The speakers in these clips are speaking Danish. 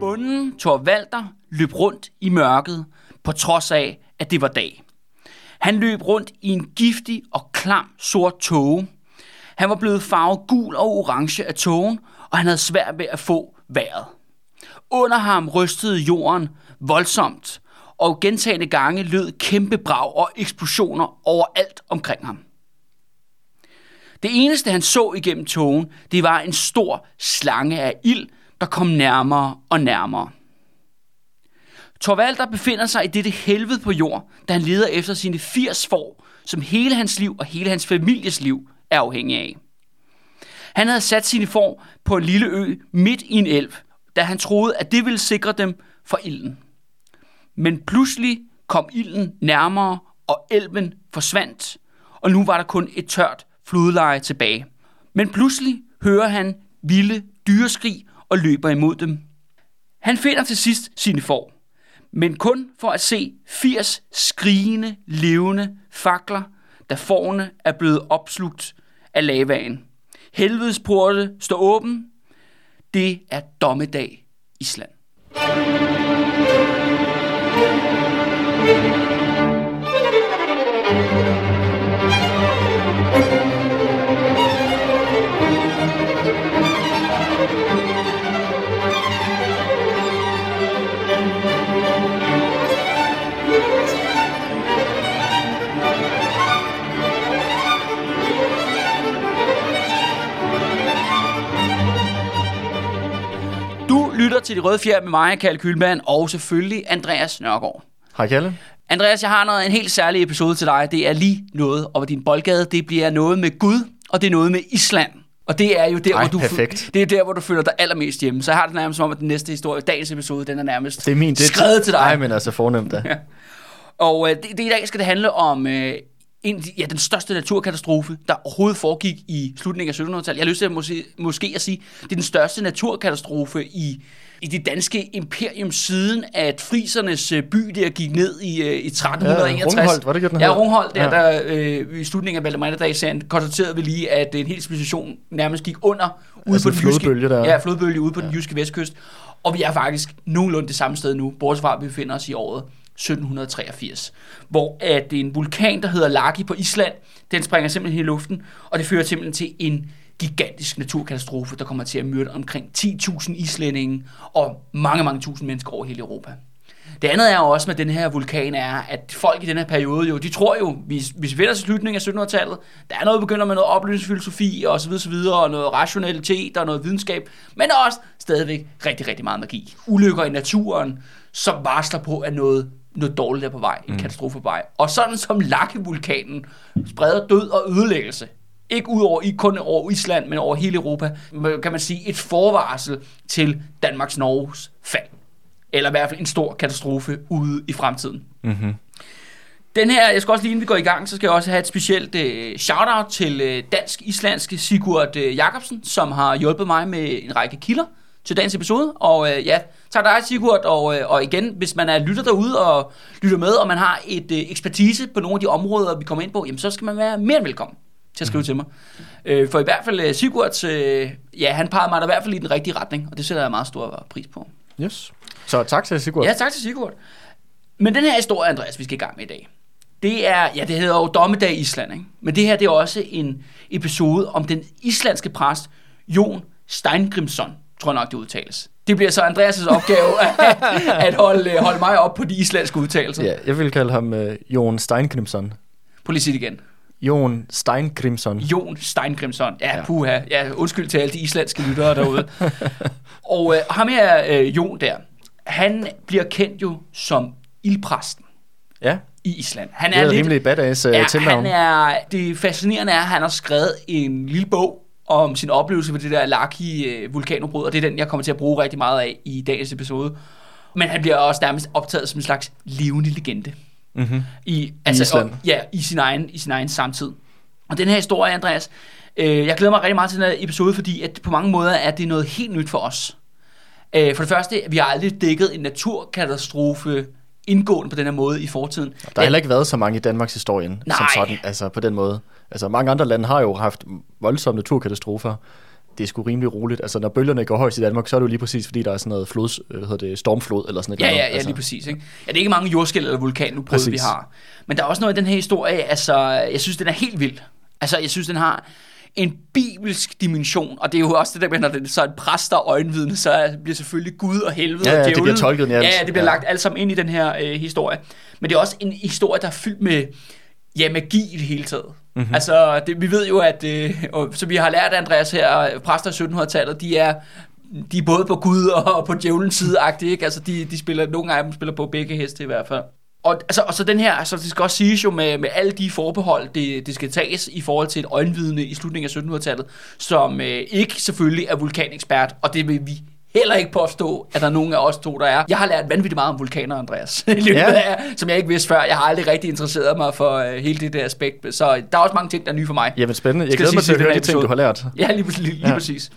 Bunden Thor løb rundt i mørket, på trods af, at det var dag. Han løb rundt i en giftig og klam sort tåge. Han var blevet farvet gul og orange af tågen, og han havde svært ved at få vejret. Under ham rystede jorden voldsomt, og gentagende gange lød kæmpe brag og eksplosioner overalt omkring ham. Det eneste, han så igennem togen, det var en stor slange af ild, der kom nærmere og nærmere. Torvalder befinder sig i dette helvede på jord, da han leder efter sine 80 får, som hele hans liv og hele hans families liv er afhængig af. Han havde sat sine får på en lille ø midt i en elv, da han troede, at det ville sikre dem for ilden. Men pludselig kom ilden nærmere, og elven forsvandt, og nu var der kun et tørt flodleje tilbage. Men pludselig hører han vilde dyreskrig og løber imod dem. Han finder til sidst sine får, men kun for at se 80 skrigende, levende fakler, da forne er blevet opslugt af lavaen. Helvedes porte står åben. Det er dommedag Island. Du lytter til De Røde Fjer med mig, Kalle Kylman, og selvfølgelig Andreas Nørgaard. Hej Kalle. Andreas, jeg har noget, en helt særlig episode til dig. Det er lige noget over din boldgade. Det bliver noget med Gud, og det er noget med Island. Og det er jo der, Ej, hvor du, perfekt. det er der, hvor du føler dig allermest hjemme. Så jeg har det nærmest som om, at den næste historie, dagens episode, den er nærmest Det er min. Det skrevet til dig. Nej, men altså fornemt da. Ja. Og øh, det, det, i dag skal det handle om øh, en, ja, den største naturkatastrofe, der overhovedet foregik i slutningen af 1700-tallet. Jeg har lyst til at måske, måske at sige, det er den største naturkatastrofe i, i det danske imperium siden, at frisernes øh, by der gik ned i, øh, i 1361. Ja, Rungholt, var det ikke, den Ja, hed? Rungholt, der, Ja. der øh, i slutningen af Valdemar-dagen konstaterede vi lige, at en hel civilisation nærmest gik under ude Altså på en den jyske, flodbølge der. Ja, flodbølge ude på ja. den jyske vestkyst. Og vi er faktisk nogenlunde det samme sted nu, bortset fra, at vi befinder os i året 1783, hvor at en vulkan, der hedder Laki på Island, den springer simpelthen i luften, og det fører simpelthen til en gigantisk naturkatastrofe, der kommer til at myrde omkring 10.000 islændinge og mange, mange tusind mennesker over hele Europa. Det andet er også med den her vulkan er, at folk i den her periode jo, de tror jo, hvis, hvis vi vender os i slutningen af 1700-tallet, der er noget, begynder med noget oplysningsfilosofi og så videre, så videre, og noget rationalitet og noget videnskab, men også stadigvæk rigtig, rigtig meget magi. Ulykker i naturen, som varsler på, at noget, noget dårligt er på vej, en katastrofe er på vej. Og sådan som Laki-vulkanen spreder død og ødelæggelse, ikke ud over, kun over Island, men over hele Europa, kan man sige et forvarsel til Danmarks Norges fald eller i hvert fald en stor katastrofe ude i fremtiden. Mm-hmm. Den her, jeg skal også lige inden vi går i gang, så skal jeg også have et specielt øh, shout-out til øh, dansk-islandske Sigurd øh, Jacobsen, som har hjulpet mig med en række kilder til dagens episode. Og øh, ja, tak dig Sigurd, og, øh, og igen, hvis man er lytter derude og lytter med, og man har et øh, ekspertise på nogle af de områder, vi kommer ind på, jamen så skal man være mere end velkommen til at skrive mm. til mig. Øh, for i hvert fald øh, Sigurds, øh, ja, han pegede mig da i hvert fald i den rigtige retning, og det sætter jeg meget stor pris på. Yes. Så tak til Sigurd. Ja, tak til Sigurd. Men den her historie, Andreas, vi skal i gang med i dag, det er, ja, det hedder jo Dommedag i Island, ikke? Men det her, det er også en episode om den islandske præst, Jon Steingrimsson, tror nok, det udtales. Det bliver så Andreas' opgave at, at holde, holde mig op på de islandske udtalelser. Ja, jeg vil kalde ham uh, Jon Steinkrimson. Prøv lige sige det igen. Jon Steinkrimson. Jon Steingrimsson. Ja, Ja. puha. Ja, undskyld til alle de islandske lyttere derude. og øh, ham her, øh, Jon der, han bliver kendt jo som ildpræsten Ja, i Island. Han det er et rimelig badass uh, Ja, tilnavn. han er, det fascinerende er, at han har skrevet en lille bog om sin oplevelse ved det der Laki øh, vulkanudbrud, og det er den, jeg kommer til at bruge rigtig meget af i dagens episode. Men han bliver også nærmest optaget som en slags levende legende. Mm-hmm. I, altså, Island. Og, ja, i sin, egen, i sin egen samtid. Og den her historie, Andreas, øh, jeg glæder mig rigtig meget til den her episode, fordi at på mange måder er det noget helt nyt for os. Øh, for det første, vi har aldrig dækket en naturkatastrofe indgående på den her måde i fortiden. Der har heller ikke været så mange i Danmarks historie som Nej. sådan, altså på den måde. Altså mange andre lande har jo haft voldsomme naturkatastrofer. Det er sgu rimelig roligt. Altså når bølgerne går højst i Danmark, så er det jo lige præcis, fordi der er sådan noget flods, øh, hedder det, stormflod eller sådan et Ja, ja, ja, altså. lige præcis. Ikke? Ja, det er ikke mange jordskæld eller vulkanudbrud, vi har. Men der er også noget i den her historie, altså, jeg synes, den er helt vild. Altså, jeg synes, den har en bibelsk dimension, og det er jo også det der med, når det er så en præst og øjenvidne, så er- bliver selvfølgelig Gud og helvede Ja, ja, og det djævlen. bliver tolket alt. Ja, ja, det bliver Ja. lagt alt sammen ind i den her øh, historie. Men det er også en historie, der er fyldt med ja, magi i det hele taget. Mm-hmm. Altså, det, vi ved jo, at, øh, og, så vi har lært, Andreas her, præster i 1700-tallet, de er de er både på Gud og på djævelens side ikke? Altså, de, de spiller, nogle af dem spiller på begge heste i hvert fald. Og, altså, og så den her, altså det skal også siges jo med, med alle de forbehold, det, det skal tages i forhold til et øjenvidne i slutningen af 1700-tallet, som øh, ikke selvfølgelig er vulkanekspert, og det vil vi heller ikke påstå, at der er nogen af os to, der er. Jeg har lært vanvittigt meget om vulkaner, Andreas, i løbet Ja. af, som jeg ikke vidste før. Jeg har aldrig rigtig interesseret mig for øh, hele det der aspekt, så der er også mange ting, der er nye for mig. Jamen spændende. Jeg Skal glæder mig til at høre de ting, du har lært. Ja, lige, lige, lige Ja. præcis.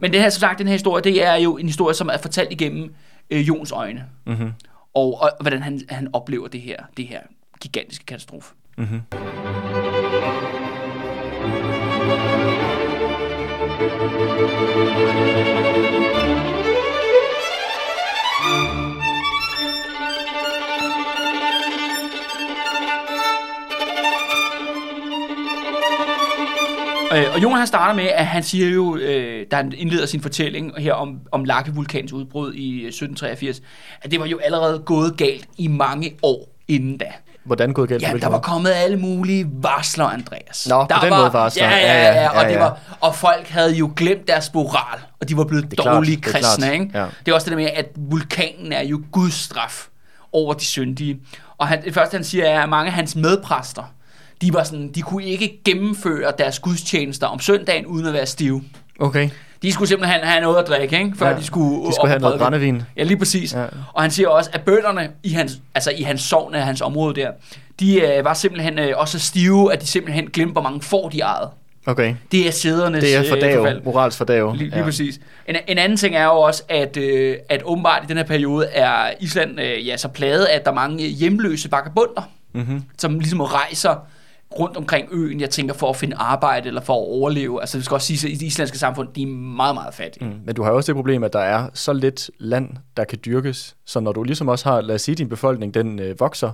Men det her, som sagt, den her historie, det er jo en historie, som er fortalt igennem øh, Jons øjne. Mm-hmm. Og, og hvordan han, han oplever det her, det her gigantiske katastrofe. Mm-hmm. Øh, og Jon han starter med, at han siger jo, øh, da han indleder sin fortælling her om, om Lakke-vulkanens udbrud i øh, 1783, at det var jo allerede gået galt i mange år inden da. Hvordan gået galt? Ja, der var kommet alle mulige varsler, Andreas. Nå, på der den var, måde varsler. Ja, ja, ja, ja, og, Ja, det ja. var, og folk havde jo glemt deres moral, og de var blevet Det er klart, dårlige det er kristne. Ikke? Ja. Det er også det der med, at vulkanen er jo Guds straf over de syndige. Og han, det første, han siger, er, at mange af hans medpræster, de, var sådan, de kunne ikke gennemføre deres gudstjenester om søndagen, uden at være stive. Okay. De skulle simpelthen have noget at drikke, ikke? før Ja, de skulle De skulle have noget brændevin. Ja, lige præcis. Ja. Og han siger også, at bønderne i hans, altså i hans sovn af hans område der, de øh, var simpelthen øh, også så stive, at de simpelthen glemte, hvor mange får de ejede. Okay. Det er sædernes Det er for øh, morals for dag. Lige, lige ja. præcis. En, en anden ting er jo også, at, øh, at åbenbart i den her periode er Island øh, ja, så plaget, at der er mange hjemløse vagabunder, Mm-hmm. som ligesom rejser rundt omkring øen, jeg tænker, for at finde arbejde eller for at overleve. Altså, det skal også sige, at i det islandske samfund, de er meget, meget fattige. Mm. Men du har også det problem, at der er så lidt land, der kan dyrkes. Så når du ligesom også har, lad os sige, din befolkning, den øh, vokser,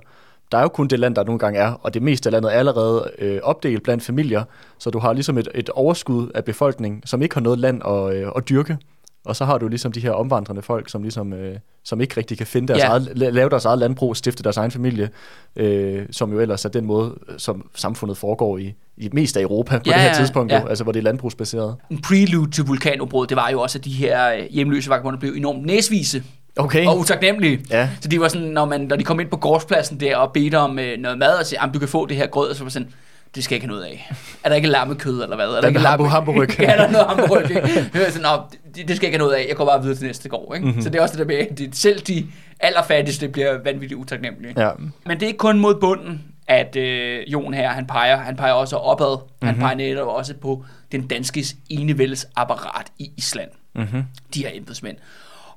der er jo kun det land, der nogle gange er, og det meste af landet er allerede øh, opdelt blandt familier, så du har ligesom et, et overskud af befolkning, som ikke har noget land at, øh, at dyrke. Og så har du ligesom de her omvandrende folk, som ligesom øh, som ikke rigtig kan finde deres Ja. eget, la- lave deres eget landbrug, stifte deres egen familie, øh, som jo ellers er den måde, som samfundet foregår i, i mest af Europa på Ja, det her tidspunkt, ja. jo, altså hvor det er landbrugsbaseret. En prelude til vulkanudbrud, det var jo også, at de her øh, hjemløse vagabunder blev enormt næsvise Okay. og utaknemmelige. Ja. Så de var sådan, når, man, når de kom ind på gårdspladsen der og bedte om øh, noget mad, og sagde, "Jamen, du kan få det her grød, og så var sådan, det skal jeg ikke have noget af. Er der ikke lammekød, eller hvad? Er der Den ikke hamburg- lamme- hamburgryg. ja, der er noget hamburg. ikke? Det, var sådan, det, det skal jeg ikke have noget af, jeg går bare videre til næste gård. Ikke? Mhm. Mm-hmm. Så det er også det der med, at det, selv de allerfattigste bliver vanvittigt utaknemmelige. Ja. Men det er ikke kun mod bunden, at øh, Jon her, han peger. Han peger også opad. Mm-hmm. Han peger netop også på den danske enevældes apparat i Island. Mm-hmm. De her embedsmænd.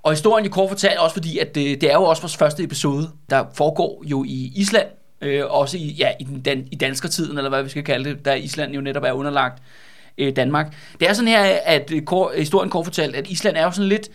Og historien i kort fortalt også fordi, at det, det er jo også vores første episode, der foregår jo i Island. Øh, også i, ja, i, den dan, i danskertiden, eller hvad vi skal kalde det, da Island jo netop er underlagt øh, Danmark. Det er sådan her, at øh, kort, historien kort fortalt, at Island er jo sådan lidt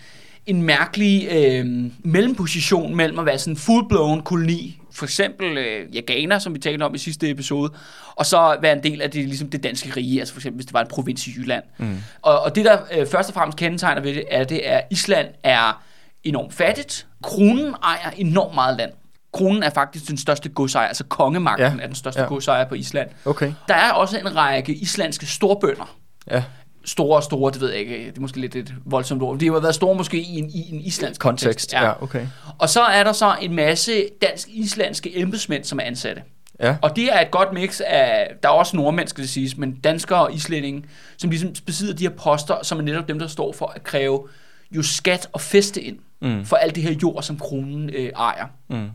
en mærkelig øh, mellemposition mellem at være sådan en full-blown koloni, for eksempel øh, ja, Ghana, som vi talte om i sidste episode, og så være en del af det, ligesom det danske rige, altså for eksempel hvis det var en provins i Jylland. Mm. Og, og det, der øh, først og fremmest kendetegner ved det, er, det er, at Island er enormt fattigt. Kronen ejer enormt meget land. Kronen er faktisk den største godsejer, altså kongemagten Ja, ja. er den største ja. ja. godsejer på Island. Okay. Der er også en række islandske storbønder, Ja. store og store, det ved jeg ikke, det er måske lidt et voldsomt ord. De har været store måske i en, i en islandsk kontekst. Kontekst. Ja, okay. Og så er der så en masse dansk-islandske embedsmænd, som er ansatte. Ja. Og det er et godt mix af, der er også nordmænd, skal det siges, men danskere og islændinge, som ligesom besidder de her poster, som er netop dem, der står for at kræve jo skat og feste ind Mm. for alt det her jord, som kronen øh, ejer. Mm.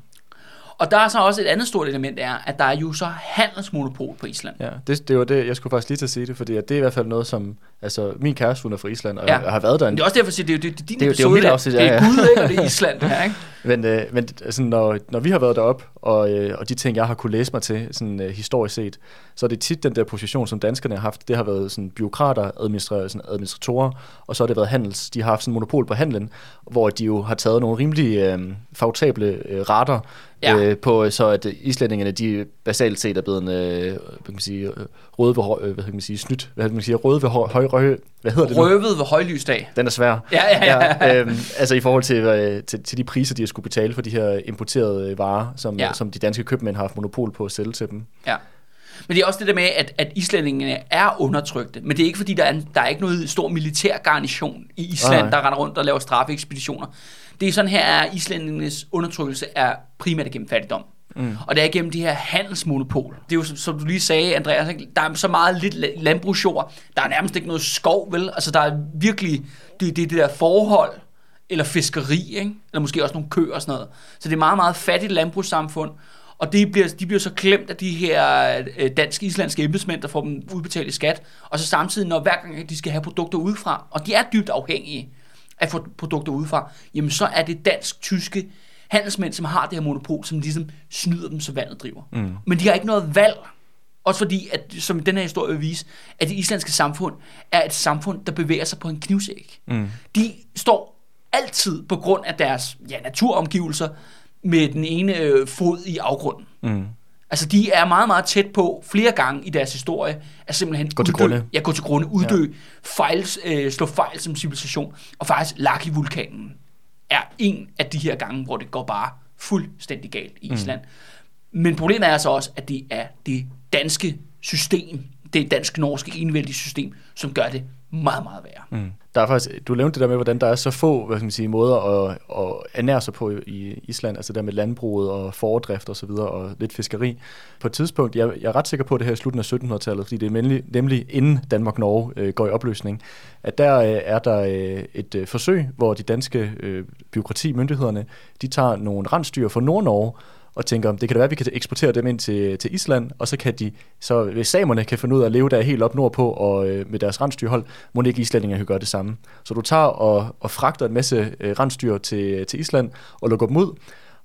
Og der er så også et andet stort element, er, at der er jo så handelsmonopol på Island. Ja, det, det var det, jeg skulle faktisk lige til at sige det, fordi at det er i hvert fald noget, som, altså min kæreste, hun er fra Island, og Ja. ja. har været der en det er også derfor, at det er det, det, er din Det er jo- det er jo episode, afsnit, det ja, er ja. Gud, ikke? og det er Island, det her, ikke? Men, øh, men altså, når, når vi har været derop og, øh, og de ting, jeg har kunne læse mig til, sådan øh, historisk set, så er det tit den der position, som danskerne har haft. Det har været sådan byråkrater, administra- sådan administratorer, og så har det været handels. De har haft sådan monopol på handlen, hvor de jo har taget nogle rimelig øh, favorable øh, rater, Ja. øh, på, så at islændingene, de basalt set er blevet øh, hvad kan man sige, øh, røde ved, høj- øh, hvad kan man sige, snydt, hvad kan man sige, røde ved høj, høj, høj hvad hedder det nu? Røvet ved højlysdag. Den er svær. Ja, ja, ja. ja øhm, altså i forhold til, øh, til, til de priser, de har skulle betale for de her importerede øh, varer, som, Ja. ja. som de danske købmænd har haft monopol på at sælge til dem. Ja. Men det er også det der med, at, at islændingene er undertrykte. Men det er ikke fordi, der er, en, der er ikke noget stor militær garnison i Island, Nej. der render rundt og laver straffeekspeditioner. Det er sådan her, at islændingenes undertrykkelse er primært gennem fattigdom. Mm. Og det er gennem de her handelsmonopol. Det er jo, som, som du lige sagde, Andreas, ikke? der er så meget lidt landbrugsjord. Der er nærmest ikke noget skov, vel? Altså, der er virkelig det, det, det der forhold, eller fiskeri, ikke? eller måske også nogle køer og sådan noget. Så det er meget, meget fattigt landbrugssamfund. Og det bliver, de bliver så klemt af de her øh, danske-islandske embedsmænd, der får dem udbetalt i skat. Og så samtidig, når hver gang de skal have produkter udefra, og de er dybt afhængige af at få produkter udefra, jamen så er det dansk-tyske handelsmænd, som har det her monopol, som ligesom snyder dem, så vandet driver. Mm. Men de har ikke noget valg. Også fordi, at, som den her historie vil vise, at det islandske samfund er et samfund, der bevæger sig på en knivsæg. Mm. De står altid på grund af deres ja, naturomgivelser med den ene øh, fod i afgrunden. Mm. Altså, de er meget, meget tæt på flere gange i deres historie at simpelthen Gå til uddø, grunde. Ja, gå til grunde, uddø, ja. fejl, øh, slå fejl som civilisation. Og faktisk, Laki-vulkanen er en af de her gange, hvor det går bare fuldstændig galt i Island. Mm. Men problemet er så også, at det er det danske system, det dansk-norske enevældige system, som gør det meget, meget værre. Mm. Der er faktisk, du nævnte det der med, hvordan der er så få hvad skal man sige, måder at, at ernære sig på i Island, altså der med landbruget og fordrift og så videre, og lidt fiskeri. På et tidspunkt, jeg, jeg er ret sikker på det her i slutningen af 1700-tallet, fordi det er nemlig, nemlig inden Danmark-Norge øh, går i opløsning, at der øh, er der øh, et øh, forsøg, hvor de danske øh, byråkrati, myndighederne, de tager nogle rensdyr fra Nord-Norge, og tænker, det kan da være, at vi kan eksportere dem ind til, til Island, og så kan de, så hvis samerne kan finde ud af at leve der helt op nordpå og øh, med deres rensdyrhold, må ikke islændinge kan gøre det samme. Så du tager og, og fragter en masse øh, rensdyr til, til Island og lukker dem ud,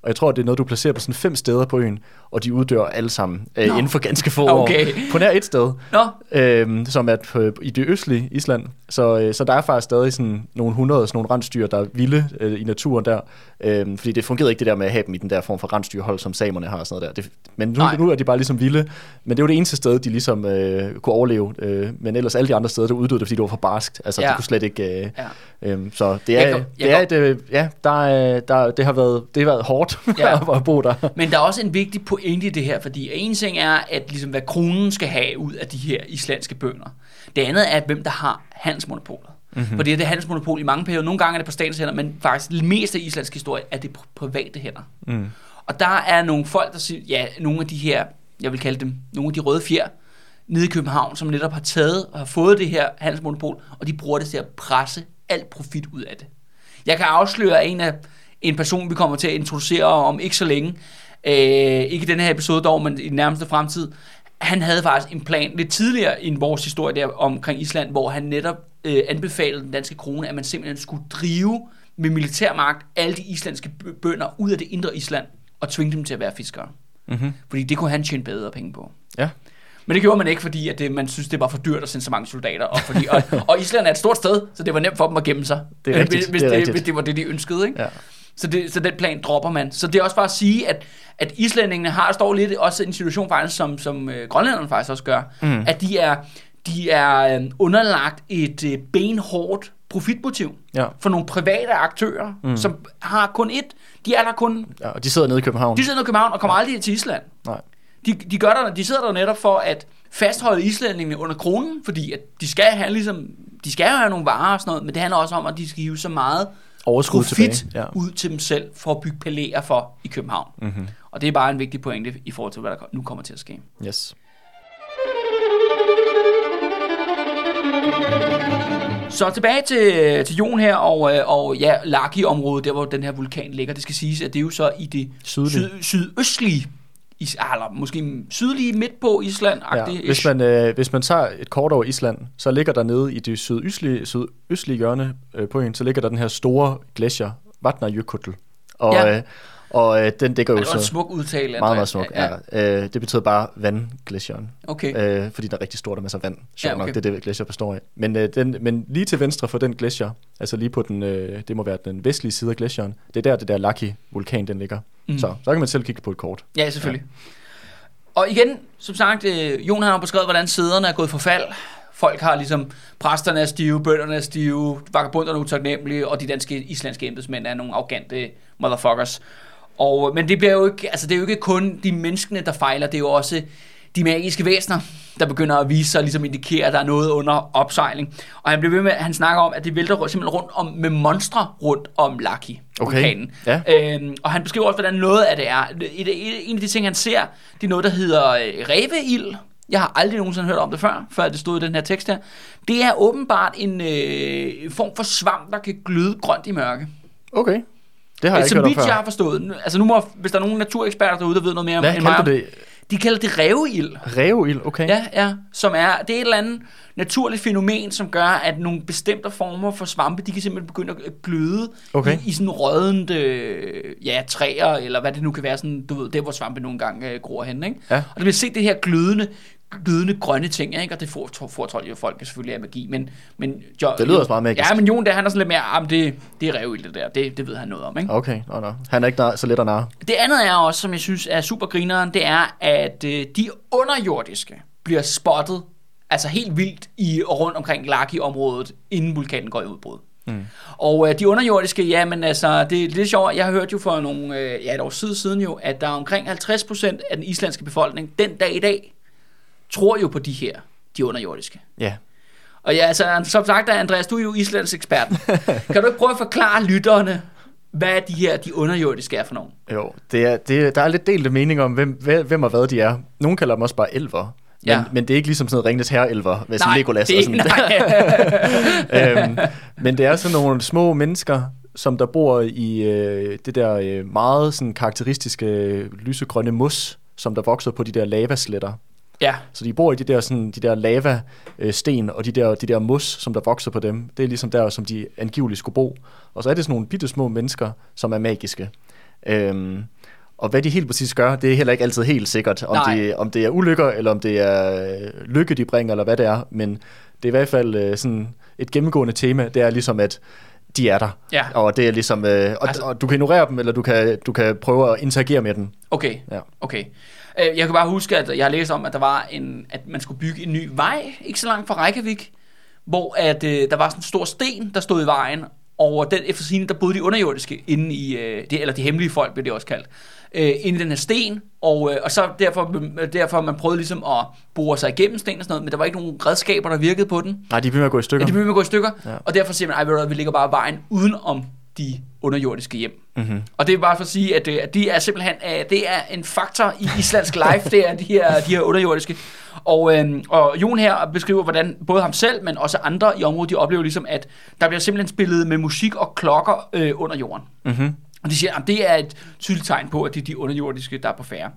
og jeg tror, det er noget, du placerer på sådan fem steder på øen, og de uddør alle sammen øh, Nå. inden for ganske få Okay. år. På nær et sted, Nå, øh, som er på, i det østlige Island. Så, øh, så der er faktisk stadig sådan nogle hundrede sådan nogle rensdyr, der er vilde øh, i naturen der. Øh, fordi det fungerede ikke det der med at have dem i den der form for rensdyrhold, som samerne har og sådan noget der. Det, men nu, Nej. nu er de bare ligesom vilde. Men det var det eneste sted, de ligesom øh, kunne overleve. Øh, men ellers alle de andre steder, der uddøde det, fordi det var for barskt. Altså, Ja. de kunne slet ikke... Øh, ja. øh, så det er, Jeg kan- jeg det, er et, øh, ja, der, er- der, det, har været, det har været hårdt Ja. at bo der. Men der er også en vigtig pointe i det her, fordi en ting er, at ligesom, hvad kronen skal have ud af de her islandske bønder. Det andet er, hvem der har handelsmonopolet. Mm-hmm. Fordi det er handelsmonopol i mange perioder. Nogle gange er det på statens hænder, men faktisk det meste af islandsk historie er det på private hænder. Mm. Og der er nogle folk, der siger, ja, nogle af de her, jeg vil kalde dem, nogle af de røde fjer, nede i København, som netop har taget og har fået det her handelsmonopol, og de bruger det til at presse alt profit ud af det. Jeg kan afsløre en af en person, vi kommer til at introducere om ikke så længe, øh, ikke i denne her episode dog, men i den nærmeste fremtid, han havde faktisk en plan lidt tidligere i vores historie der omkring Island, hvor han netop øh, anbefalede den danske krone, at man simpelthen skulle drive med militærmagt alle de islandske bø- bønder ud af det indre Island og tvinge dem til at være fiskere. Mm-hmm. Fordi det kunne han tjene bedre penge på. Ja. Men det gjorde man ikke, fordi at det, man synes, det var for dyrt at sende så mange soldater. Og, fordi, og, og Island er et stort sted, så det var nemt for dem at gemme sig. Det er øh, rigtigt, Hvis, det er rigtigt. hvis det var det, de ønskede. Ikke? Ja. Så, det, så den plan dropper man. Så det er også bare at sige, at, at islændingene har står lidt også i en situation faktisk, som, som øh, grønlænderne faktisk også gør, mm. at de er, de er øh, underlagt et øh, benhårdt profitmotiv Ja. for nogle private aktører, mm. som har kun ét. De er der kun, ja, og de sidder nede i København. de sidder nede i København og kommer aldrig til Island. Nej. De, de, gør der, de sidder der netop for at fastholde islændingene under kronen, fordi at de skal have ligesom, de skal have nogle varer og sådan noget, men det handler også om, at de skal hive så meget Overskud profit tilbage. Ja. ud til dem selv for at bygge palæer for i København. Mm-hmm. Og det er bare en vigtig pointe i forhold til, hvad der nu kommer til at ske. Yes. Så tilbage til, til Jon her, og, øh, og ja, Laki-området, der hvor den her vulkan ligger. Det skal siges, at det er jo så i det syd, sydøstlige, is, eller måske sydlige midt på Island. Ja, hvis, man, øh, hvis man tager et kort over Island, så ligger der nede i det sydøstlige, sydøstlige hjørne øh, på øen, så ligger der den her store glacier, Vatnajökull. Og, Ja. øh, og øh, den dækker jo Det var en så smuk udtale. meget, meget smuk. Ja. Ja. Øh, det betyder bare vandglacieren. Okay. Øh, fordi der er rigtig stort og masser af vand. Sjovt Ja, ja, okay. nok, det er det, glacier består af. Men, øh, den, men lige til venstre for den glacier, altså lige på den, øh, det må være den vestlige side af glacieren, det er der, det der Lucky-vulkan, den ligger. Mm. Så, så kan man selv kigge på et kort. Ja, selvfølgelig. Og igen, som sagt, øh, Jon har beskrevet, hvordan sæderne er gået for fald. Folk har ligesom, præsterne er stive, bønderne er stive, vagabunderne er utaknemmelige, og de danske islandske embedsmænd er nogle arrogante motherfuckers. Og, men det bliver jo ikke, altså det er jo ikke kun de menneskene, der fejler, det er jo også de magiske væsener, der begynder at vise sig, ligesom indikere, at der er noget under opsejling. Og han bliver ved med, han snakker om, at det vælter simpelthen rundt om, med monstre rundt om Lucky, Okay. vulkanen. Ja. Øhm, og han beskriver også, hvordan noget af det er. Et, et, en af de ting, han ser, det er noget, der hedder øh, reveild. Jeg har aldrig nogensinde hørt om det før, før det stod i den her tekst her. Det er åbenbart en øh, form for svamp, der kan gløde grønt i mørke. Okay. Det har jeg ikke Som om vidt jeg har forstået. Altså nu må, hvis der er nogle natureksperter derude, der ved noget mere Hvad end mig om, det? de kalder det reveild. Reveild, okay. Ja, ja, som er, det er et eller andet naturligt fænomen, som gør, at nogle bestemte former for svampe, de kan simpelthen begynde at gløde Okay. i, i sådan rødende, ja, træer, eller hvad det nu kan være, sådan, du ved, der hvor svampe nogle gange øh, gror hen, ikke? Ja. Og det vil se det her glødende, glødende grønne ting, ikke? Og det får jo folk selvfølgelig af magi, men... men jo, Det lyder også meget magisk. Ja, men Jon, der, han er sådan lidt mere, ah, det, det er revild det der, det, det ved han noget om, ikke? Okay, nå, nå. Han er ikke nar- så let at narre. Det andet er også, som jeg synes er super grineren, det er, at øh, de underjordiske bliver spottet, altså helt vildt i rundt omkring Laki-området, inden vulkanen går i udbrud. Mm. Og øh, de underjordiske, ja, men altså, det er lidt sjovt. Jeg har hørt jo for nogle, øh, ja, et år siden, siden jo, at der er omkring 50% af den islandske befolkning, den dag i dag, tror jo på de her, de underjordiske. Ja. Og ja, altså, som sagt, Andreas, du er jo Islands ekspert. kan du ikke prøve at forklare lytterne, hvad de her, de underjordiske er for nogen? Jo, det er, det, der er lidt delte mening om, hvem, hvem og hvad de er. Nogle kalder dem også bare elver. Men, Ja. men det er ikke ligesom sådan noget Ringnes Herre-elver, med sådan Legolas det og sådan. nej. øhm, men det er sådan nogle små mennesker, som der bor i øh, det der øh, meget sådan karakteristiske øh, lysegrønne mus, som der vokser på de der lavasletter. Ja, Så de bor i de der, sådan, de der lava øh, sten og de der, de der mus, som der vokser på dem. Det er ligesom der, som de angiveligt skulle bo. Og så er det sådan nogle bitte små mennesker, som er magiske. Øhm, og hvad de helt præcis gør, det er heller ikke altid helt sikkert, om, Nej. det, om det er ulykker, eller om det er øh, lykke, de bringer, eller hvad det er. Men det er i hvert fald øh, sådan et gennemgående tema, det er ligesom, at de er der. Ja. Og det er ligesom, øh, og, altså, og du kan ignorere dem, eller du kan, du kan prøve at interagere med dem. okay. Ja. Okay. Øh, Jeg kan bare huske, at jeg har læst om, at der var en, at man skulle bygge en ny vej, ikke så langt fra Reykjavik, hvor at, øh, der var sådan en stor sten, der stod i vejen, og den efter der boede de underjordiske inde i, øh, det, eller de hemmelige folk, blev det også kaldt, øh, inde i den her sten, og, øh, og så derfor, derfor man prøvede ligesom at bore sig igennem sten og sådan noget, men der var ikke nogen redskaber, der virkede på den. Nej, de bliver med at gå i Ja, stykker. de begyndte at gå i stykker, ja. Ja. og derfor siger man, ej, ved du hvad, vi ligger bare vejen uden om de underjordiske hjem. Mm-hmm. Og det er bare for at sige, at, øh, at de er simpelthen øh, det er en faktor i islandsk life, det er de her, de her underjordiske. Og, øh, og Jon her beskriver, hvordan både ham selv, men også andre i området, de oplever ligesom, at der bliver simpelthen spillet med musik og klokker øh, under jorden. Mm-hmm. Og de siger, at det er et tydeligt tegn på, at det er de underjordiske, der er på færre.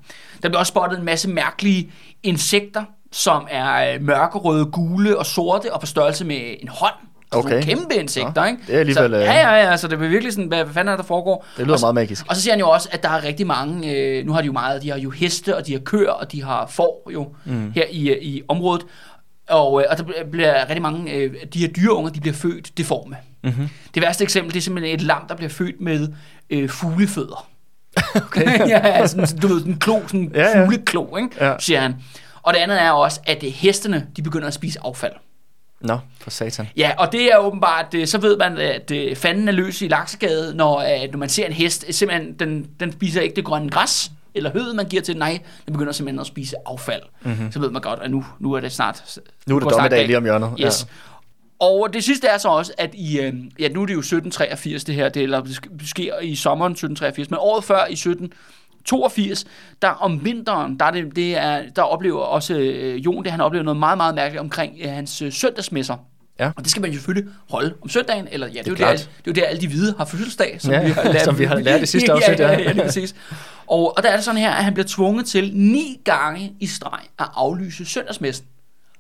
Der bliver også spottet en masse mærkelige insekter, som er øh, mørkerøde, gule og sorte, og på størrelse med en hånd. Altså Okay. Nogle kæmpe insekter, Nå, ikke? det er alligevel, Så, øh, ja, ja, ja, så det er virkelig sådan, hvad, hvad fanden er der foregår? Det lyder og, så- meget magisk. Og så siger han jo også, at der er rigtig mange, øh, nu har de jo meget, de har jo heste, og de har køer, og de har får jo mm. her i, øh, i området. Og, øh, og der bliver rigtig mange, øh, de her dyreunger, de bliver født deforme. Mm-hmm. Det værste eksempel, det er simpelthen et lam, der bliver født med øh, fuglefødder. Okay. ja, sådan, du ved, sådan en klo, sådan en Ja, ja. fugleklo, ikke? Ja. siger han. Og det andet er også, at øh, hestene, de begynder at spise affald. Nå, for satan. Ja, og det er åbenbart, øh, så ved man, at øh, fanden er løs i laksegade, når, øh, når man ser en hest, simpelthen, den, den spiser ikke det grønne græs, eller høet, man giver til den, nej, den begynder simpelthen at spise affald. Mm-hmm. Så ved man godt, at nu, nu er det snart... Nu er det dommedag lige om hjørnet. Yes. Og det sidste er så også, at i, øh, ja, nu er det jo 1783 det her, det, eller det sk- sker i sommeren 1783, men året før i 1782, der om vinteren, der, er det, det er, der oplever også øh, Jon, det han oplever noget meget, meget mærkeligt omkring øh, hans øh, søndagsmesser. Ja. Og det skal man jo selvfølgelig holde om søndagen, eller ja, det er, jo, der, det er jo der, alle de hvide har fødselsdag, som, Ja, vi, har lært, som vi har lært i sidste afsnit, ja, ja. ja, ja, lige præcis. Og, og der er det sådan her, at han bliver tvunget til ni gange i streg at aflyse søndagsmessen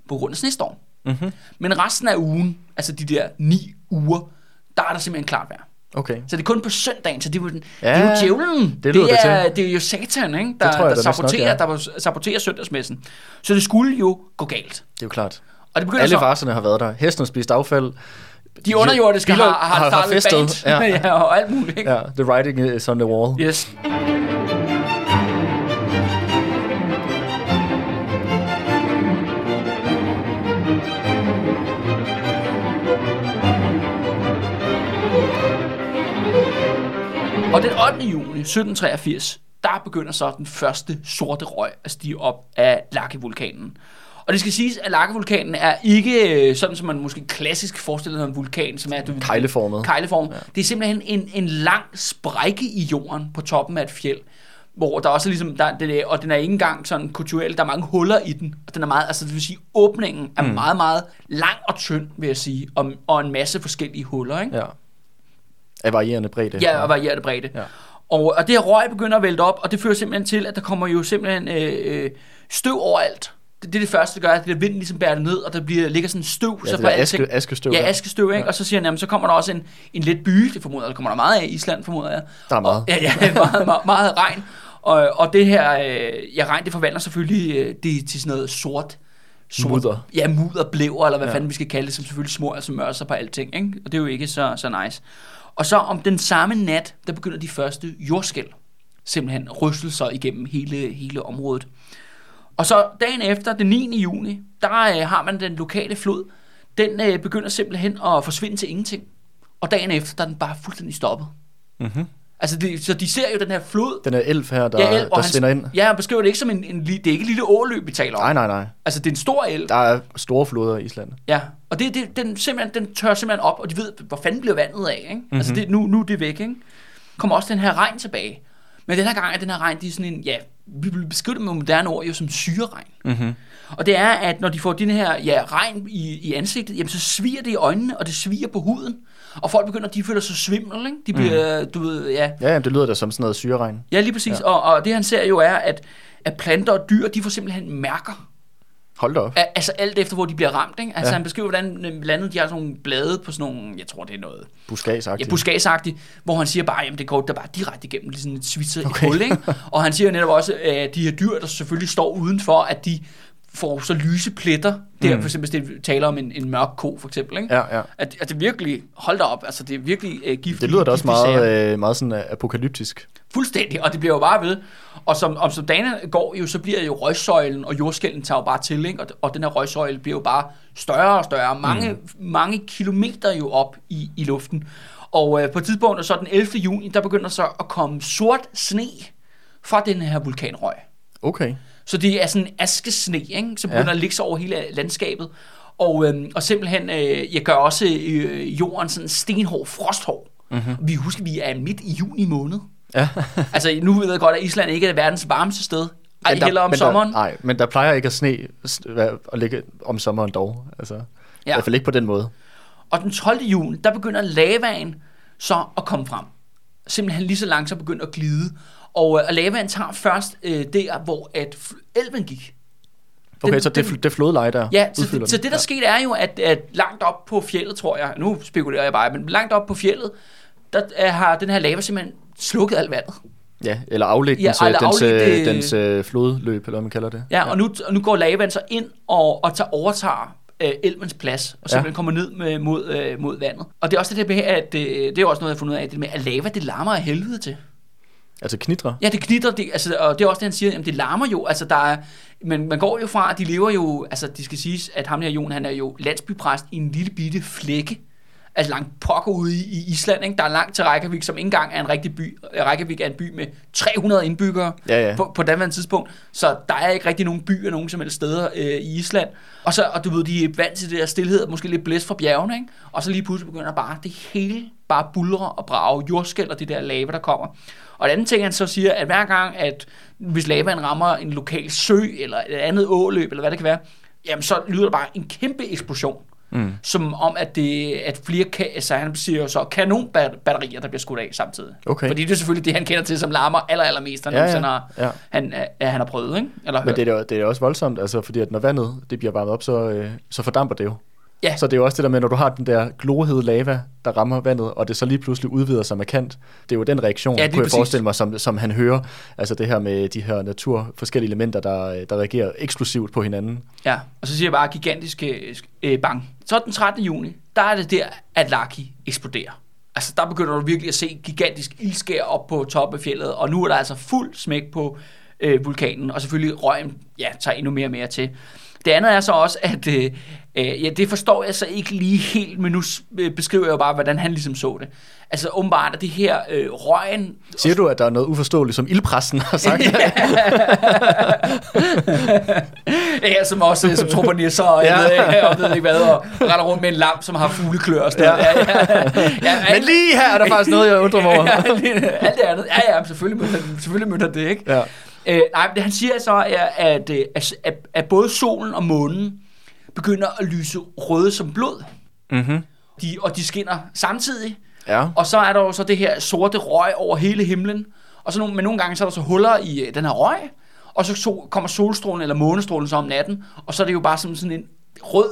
på grund af snestorm. Mm-hmm. Men resten af ugen, altså de der ni uger, der er der simpelthen klart vejr. Okay. Så det er kun på søndagen, så det er jo, den, Ja, det er jo djævlen. det det, er, til. det er jo satan, ikke? der, jeg der, da næsten nok, saboterer, ja. der saboterer søndagsmessen. Så det skulle jo gå galt. Det er jo klart. Og det begynder Alle så, farserne har været der. Hesten har spist affald. de underjordiske har, har, har- har festet, band, ja. ja. og alt muligt. Ikke? Ja, the writing is on the wall. Yes. Og den 8. juni 1783, der begynder så den første sorte røg at stige op af Laki-vulkanen. Og det skal siges, at Laki-vulkanen er ikke øh, sådan, som man måske klassisk forestiller sig en vulkan, som er... Du, Kegleformet. Kejleform. Ja. Det er simpelthen en, en lang sprække i jorden på toppen af et fjeld, hvor der også er ligesom, der, det, og den er ikke engang sådan kulturel, der er mange huller i den, og den er meget, altså det vil sige, åbningen er mm. meget, meget lang og tynd, vil jeg sige, og, og en masse forskellige huller, ikke? Ja. Af varierende bredde. Ja, og varierende bredde. Ja. Og, og det her røg begynder at vælte op, og det fører simpelthen til, at der kommer jo simpelthen øh, øh, støv overalt. Det, det er det første, der gør, at det der vind ligesom bærer det ned, og der bliver, ligger sådan en støv. Ja, så det der aske, askestøv. Ja, askestøv, ikke? Ja. Og så siger han, jamen, så kommer der også en, en let by, det formoder jeg, der kommer der meget af i Island, formoder jeg. Der er meget. Og, ja, ja, meget, meget, meget regn. Og, og det her, øh, ja, regn, det forvandler selvfølgelig øh, det til sådan noget sort, sort Mudder. Ja, mudder, blæver, eller hvad Ja. fanden vi skal kalde det, som selvfølgelig små, altså mørker sig på alting, ikke? Og det er jo ikke så, så nice. Og så om den samme nat, der begynder de første jordskæl simpelthen rystelser igennem hele, hele området. Og så dagen efter, den 9. juni, der øh, har man den lokale flod. Den øh, begynder simpelthen at forsvinde til ingenting. Og dagen efter, der er den bare fuldstændig stoppet. Mm-hmm. Altså, det, så de ser jo den her flod. Den er elf her, der, ja, el, og der han- ind. Ja, han beskriver det ikke som en, en, li- det er ikke et lille åløb, vi taler om. Nej, nej, nej. Altså, det er en stor el. Der er store floder i Island. Ja, og det, det, den, simpelthen, den tør simpelthen op, og de ved, hvor fanden bliver vandet af, ikke? Mhm. Mm-hmm. Altså, det, nu, nu er det væk, ikke? Kommer også den her regn tilbage. Men den her gang er den her regn, det er sådan en, ja, vi vil beskrive det med moderne ord jo som syreregn. Mm-hmm. Og det er, at når de får den her ja, regn i, i ansigtet, jamen så sviger det i øjnene, og det sviger på huden. Og folk begynder, de føler sig svimmel, ikke? De bliver, mm. du ved, ja, Ja, jamen, det lyder da som sådan noget syreregn. ja lige præcis. Ja. Og, og det han ser jo er, at, at planter og dyr, de får simpelthen mærker. Hold da op. Al- Altså alt efter, hvor de bliver ramt, ikke? Altså Ja. han beskriver, hvordan øh, blandt andet de har sådan nogle blade på sådan nogle, jeg tror det er noget, Buskagsagtigt. ja, buskagsagtigt, hvor han siger bare, jamen det går der bare direkte igennem lige sådan et svitser Okay. hul, ikke? Og han siger netop også, at de her dyr, der selvfølgelig står udenfor, at de får så lyse pletter. Der Mm. mm. for eksempel, hvis det taler om en, en mørk ko, for eksempel, ikke? Ja, ja. At, at det virkelig, hold da op, altså det er virkelig uh, giftigt. Det lyder da også meget, øh, meget sådan øh, apokalyptisk. Fuldstændig, og det bliver jo bare ved. Og som, og som dagene går jo, så bliver jo røgsøjlen og jordskælden tager jo bare til, ikke? Og, og den her røgsøjle bliver jo bare større og større, mange, mm. mange kilometer jo op i, i luften. Og øh, på et tidspunkt, så den 11. juni, der begynder så at komme sort sne fra den her vulkanrøg. Okay. Så det er sådan en askesne, ikke? som begynder ja. at ligge sig over hele landskabet. Og, øhm, og simpelthen, øh, jeg gør også øh, jorden sådan stenhård, frosthård. Mm-hmm. Vi husker, vi er midt i juni måned. Ja. Altså, nu ved jeg godt, at Island ikke er verdens varmeste sted. Ej, Men der- heller om men sommeren. Der, nej, men der plejer ikke at sne at ligge om sommeren dog. Altså, ja. I hvert fald ikke på den måde. Og den 12. juni, der begynder lavaen så at komme frem. Simpelthen lige så langsomt begynder at glide. Og, øh, og lavaen tager først øh, der, hvor at elven gik. Okay, Den- så det, den- det flodleje der Ja, så, så den. det der skete er jo, at, at langt op på fjellet, tror jeg, nu spekulerer jeg bare, men langt op på fjellet, der øh, har den her lava simpelthen slukket alt vandet. Ja, eller afledt Ja, ja, dens, eller dens, afledt øh, dens øh, flodløb, eller hvad man kalder det. Ja, og nu, og nu går lavaen så ind og, og tager, overtager øh, elvens plads, og simpelthen Ja. ja. kommer ned med, mod, øh, mod vandet. Og det er også det der med, at øh, det er også noget, jeg har fundet ud af, det med, at lava, det larmer af helvede til. Altså knitre. Ja, det knitter, det, altså, og det er også det, han siger, jamen det larmer jo, altså der er, men man går jo fra, at de lever jo, altså det skal siges, at ham her Jon, han er jo landsbypræst i en lille bitte flække, altså langt pokker ude i, i Island, ikke? der er langt til Reykjavik, som ikke engang er en rigtig by. Reykjavik er en by med 300 indbyggere Ja, ja. på, på daværende tidspunkt, så der er ikke rigtig nogen byer nogen som helst steder øh, i Island. Og så, og du ved, de er vant til det der stillhed, måske lidt blæst fra bjergene, ikke? og så lige pludselig begynder bare det hele bare bulre og brage, jordskæld og det der lava, der kommer. Og det andet ting, han så siger, at hver gang, at hvis lavaen rammer en lokal sø, eller et andet åløb, eller hvad det kan være, jamen så lyder der bare en kæmpe eksplosion. Mm. Som om, at, det, at flere, ka- altså han siger jo så, kanonbatterier, der bliver skudt af samtidig. Okay. Fordi det er selvfølgelig det, han kender til, som larmer aller, allermest, han, Ja, ja, har, Ja. han, ja, han har prøvet, ikke? Eller Men det er, det er også voldsomt, altså, fordi at når vandet det bliver varmet op, så, øh, så fordamper det jo. Ja. Så det er jo også det der med, når du har den der glohede lava, der rammer vandet, og det så lige pludselig udvider sig markant. Det er jo den reaktion, Ja, kunne jeg præcis. forestille mig, som, som han hører. Altså det her med de her natur, forskellige elementer, der, der reagerer eksklusivt på hinanden. Ja, og så siger jeg bare gigantisk øh, øh, bang. Så den 13. juni, der er det der, at Lucky eksploderer. Altså, der begynder du virkelig at se gigantisk ildskær op på toppen af fjellet, og nu er der altså fuld smæk på øh, vulkanen, og selvfølgelig røgen ja, tager endnu mere og mere til. Det andet er så også, at øh, øh, ja, det forstår jeg så ikke lige helt, men nu øh, beskriver jeg jo bare, hvordan han ligesom så det. Altså åbenbart er det her øh, røgen... Siger du, at der er noget uforståeligt, som ildpressen har sagt? Ja, som også øh, som tror på nisser og jeg Ja. ved, ikke, og ved ikke hvad, og render rundt med en lamp, som har fugleklør og sådan. Ja. Ja, ja. Ja, Men lige her er der faktisk noget, jeg undrer mig over. Ja, alt det andet. Ja, ja, selvfølgelig mødte, selvfølgelig mødte det, ikke? Ja. Øh, nej, men det han siger så, er, at, øh, at, at, at både solen og månen begynder at lyse røde som blod, Mm-hmm. de, og de skinner samtidig. Ja. Og så er der jo så det her sorte røg over hele himlen. Og så nogle, men nogle gange så er der så huller i øh, den her røg. Og så so, kommer solstrålen eller månestrålen så om natten. Og så er det jo bare som sådan en rød,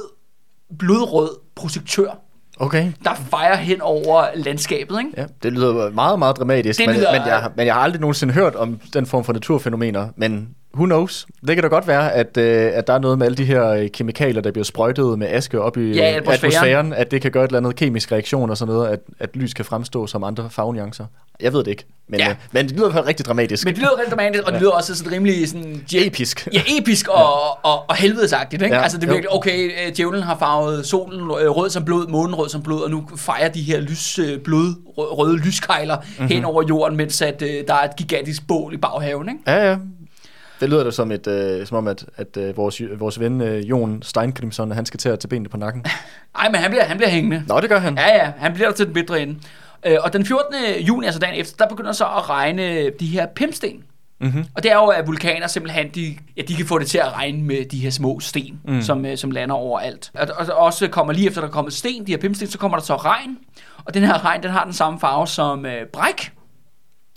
blodrød projektør, Okay. der fejrer hen over landskabet. Ikke? Ja, det lyder meget, meget dramatisk, Det men, lyder- men, jeg, har- men jeg har aldrig nogensinde hørt om den form for naturfænomener, men who knows? Det kan da godt være, at, øh, at der er noget med alle de her øh, kemikalier, der bliver sprøjtet med aske op i Ja, øh, atmosfæren. atmosfæren, at det kan gøre et eller andet kemisk reaktion og sådan noget, at, at lys kan fremstå som andre farvenuancer. Jeg ved det ikke, men, Ja. ja. øh, men det lyder i hvert fald rigtig dramatisk. Men det lyder rigtig dramatisk, og det lyder også sådan rimelig sådan... djæ- Episk. Ja, episk og, og, og helvedesagtigt, ikke? Ja, Ja, altså det er virkelig, okay, øh, djævlen har farvet solen øh, rød som blod, månen rød som blod, og nu fejrer de her lys, øh, blod, rø- røde lyskejler Mhm. mm-hmm. hen over jorden, mens at, øh, der er et gigantisk bål i baghaven, ikke? Ja, ja. Det lyder da som, et, øh, som om, at, at øh, vores, vores ven øh, Jon Steingrimson, han skal til at tage benene på nakken. Ej, men han bliver, han bliver hængende. Nå, det gør han. Ja, ja, han bliver der til den bedre ende. Øh, og den 14. juni, altså dagen efter, der begynder så at regne de her pimpsten. Mm-hmm. Og det er jo, at vulkaner simpelthen, de, ja, de kan få det til at regne med de her små sten, mm. Som, øh, som lander overalt. Og, og også kommer lige efter, der er kommet sten, de her pimpsten, så kommer der så regn. Og den her regn, den har den samme farve som øh, bræk.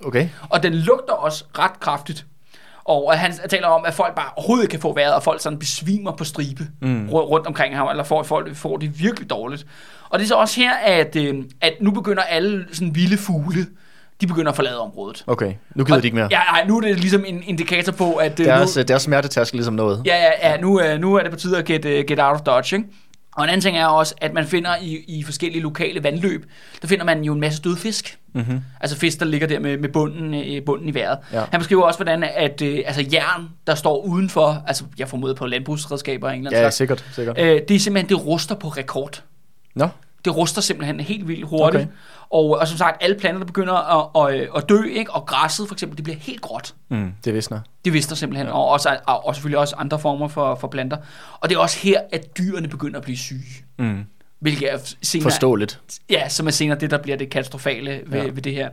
Okay. Og den lugter også ret kraftigt. Og han taler om, at folk bare overhovedet kan få vejret, og folk sådan besvimer på stribe mm. rundt omkring ham, eller folk, folk får det virkelig dårligt. Og det er så også her, at, øh, at nu begynder alle sådan vilde fugle, de begynder at forlade området. Okay, nu gider de ikke mere. Ja, nej, nu er det ligesom en indikator på, at... øh, Deres, nu, deres smertetærskel ligesom noget. ja, ja, ja nu, øh, nu er det på tide at get, get out of dodge, ikke? Og en anden ting er også, at man finder i, i forskellige lokale vandløb, der finder man jo en masse døde fisk. Mm-hmm. Altså fisk, der ligger der med, med bunden, øh, bunden i vejret. Ja. Han beskriver også, hvordan at, øh, altså jern, der står udenfor, altså jeg formoder på landbrugsredskaber af en eller anden Ja, slags, sikkert, sikkert. øh, det er simpelthen, det ruster på rekord. Nå, Det ruster simpelthen helt vildt hurtigt. Okay. Og, og som sagt, alle planter, der begynder at, at, at dø, ikke? og græsset for eksempel, det bliver helt gråt. mm, det visner. Det vidste der simpelthen, ja. og, også, og, og selvfølgelig også andre former for, for planter. Og det er også her, at dyrene begynder at blive syge. Mm. Hvilket er senere, Forståeligt. ja, som er senere det, der bliver det katastrofale ved. Ja. ved det her.